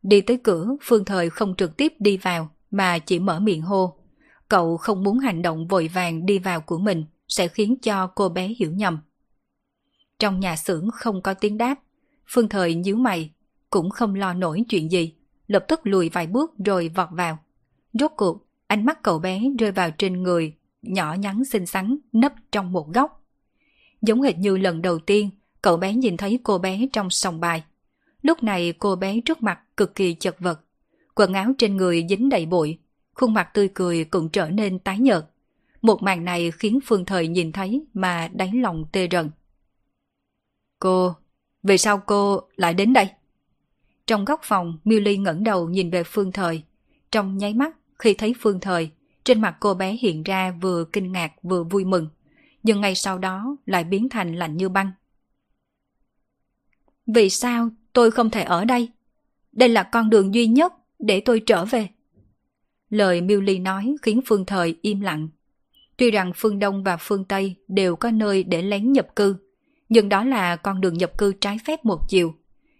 Đi tới cửa, Phương Thời không trực tiếp đi vào, mà chỉ mở miệng hô. Cậu không muốn hành động vội vàng đi vào của mình, sẽ khiến cho cô bé hiểu nhầm. Trong nhà xưởng không có tiếng đáp, Phương Thời nhíu mày, cũng không lo nổi chuyện gì, lập tức lùi vài bước rồi vọt vào. Rốt cuộc, ánh mắt cậu bé rơi vào trên người, nhỏ nhắn xinh xắn, nấp trong một góc. Giống hệt như lần đầu tiên, cậu bé nhìn thấy cô bé trong sòng bài. Lúc này cô bé trước mặt cực kỳ chật vật. Quần áo trên người dính đầy bụi, khuôn mặt tươi cười cũng trở nên tái nhợt. Một màn này khiến Phương Thời nhìn thấy mà đáy lòng tê rần. Cô, vì sao cô lại đến đây? Trong góc phòng, Miu Ly ngẩng đầu nhìn về Phương Thời. Trong nháy mắt, khi thấy Phương Thời, trên mặt cô bé hiện ra vừa kinh ngạc vừa vui mừng. Nhưng ngay sau đó lại biến thành lạnh như băng. Vì sao tôi không thể ở đây? Đây là con đường duy nhất để tôi trở về. Lời Miu Ly nói khiến Phương Thời im lặng. Tuy rằng phương Đông và phương Tây đều có nơi để lén nhập cư, nhưng đó là con đường nhập cư trái phép một chiều.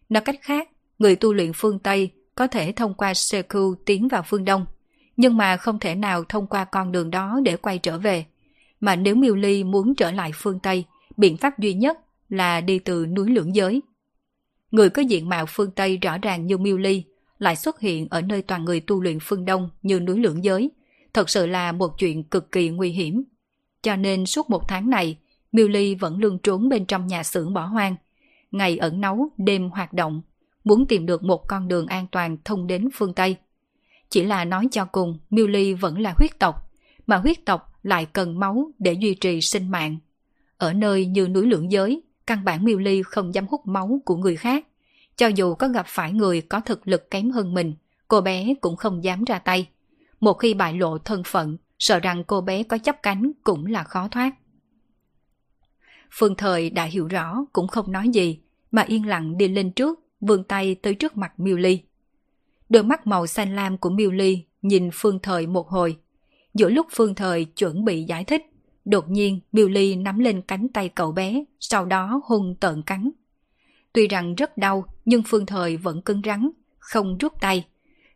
Nói cách khác, người tu luyện phương Tây có thể thông qua Seku tiến vào phương Đông, nhưng mà không thể nào thông qua con đường đó để quay trở về. Mà nếu Miêu Ly muốn trở lại phương Tây, biện pháp duy nhất là đi từ núi lưỡng giới. Người có diện mạo phương Tây rõ ràng như Miêu Ly lại xuất hiện ở nơi toàn người tu luyện phương Đông như núi lưỡng giới, thật sự là một chuyện cực kỳ nguy hiểm. Cho nên suốt một tháng này, Miêu Ly vẫn luôn trốn bên trong nhà xưởng bỏ hoang. Ngày ẩn nấu, đêm hoạt động, muốn tìm được một con đường an toàn thông đến phương Tây. Chỉ là nói cho cùng, Miêu Ly vẫn là huyết tộc, mà huyết tộc lại cần máu để duy trì sinh mạng. Ở nơi như núi lưỡng giới, căn bản Miêu Ly không dám hút máu của người khác. Cho dù có gặp phải người có thực lực kém hơn mình, cô bé cũng không dám ra tay. Một khi bại lộ thân phận, sợ rằng cô bé có chấp cánh cũng là khó thoát. Phương Thời đã hiểu rõ cũng không nói gì, mà yên lặng đi lên trước, vươn tay tới trước mặt Miêu Ly. Đôi mắt màu xanh lam của Miêu Ly nhìn Phương Thời một hồi. Giữa lúc Phương Thời chuẩn bị giải thích, đột nhiên Miêu Ly nắm lên cánh tay cậu bé, sau đó hung tợn cắn. Tuy rằng rất đau, nhưng Phương Thời vẫn cứng rắn, không rút tay.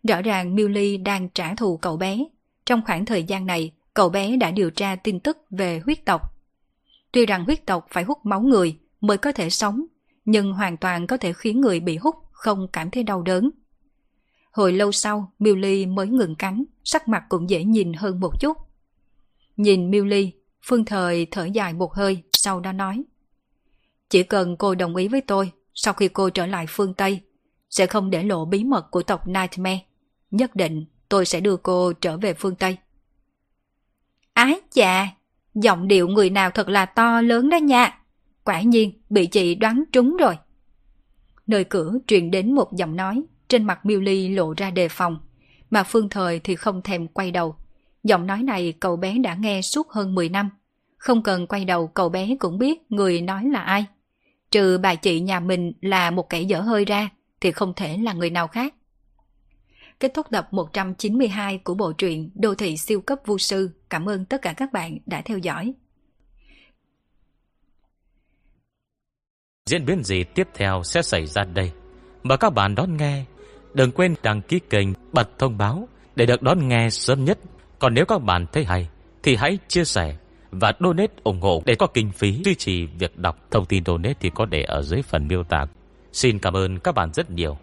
Rõ ràng Miêu Ly đang trả thù cậu bé. Trong khoảng thời gian này, cậu bé đã điều tra tin tức về huyết tộc. Tuy rằng huyết tộc phải hút máu người mới có thể sống, nhưng hoàn toàn có thể khiến người bị hút không cảm thấy đau đớn. Hồi lâu sau, Miu Ly mới ngừng cắn, sắc mặt cũng dễ nhìn hơn một chút. Nhìn Miu Ly, Phương Thời thở dài một hơi, sau đó nói. Chỉ cần cô đồng ý với tôi, sau khi cô trở lại phương Tây, sẽ không để lộ bí mật của tộc Nightmare. Nhất định tôi sẽ đưa cô trở về phương Tây. Ái chà, giọng điệu người nào thật là to lớn đó nha. Quả nhiên bị chị đoán trúng rồi. Nơi cửa truyền đến một giọng nói, trên mặt Miêu Ly lộ ra đề phòng, mà Phương Thời thì không thèm quay đầu. Giọng nói này cậu bé đã nghe suốt hơn 10 năm. Không cần quay đầu cậu bé cũng biết người nói là ai. Trừ bà chị nhà mình là một kẻ dở hơi ra thì không thể là người nào khác. Kết thúc tập 192 của bộ truyện Đô thị siêu cấp vu sư. Cảm ơn tất cả các bạn đã theo dõi. Diễn biến gì tiếp theo sẽ xảy ra đây? Mời các bạn đón nghe. Đừng quên đăng ký kênh, bật thông báo để được đón nghe sớm nhất. Còn nếu các bạn thấy hay, thì hãy chia sẻ và donate ủng hộ để có kinh phí duy trì việc đọc. Thông tin donate thì có để ở dưới phần miêu tả. Xin cảm ơn các bạn rất nhiều.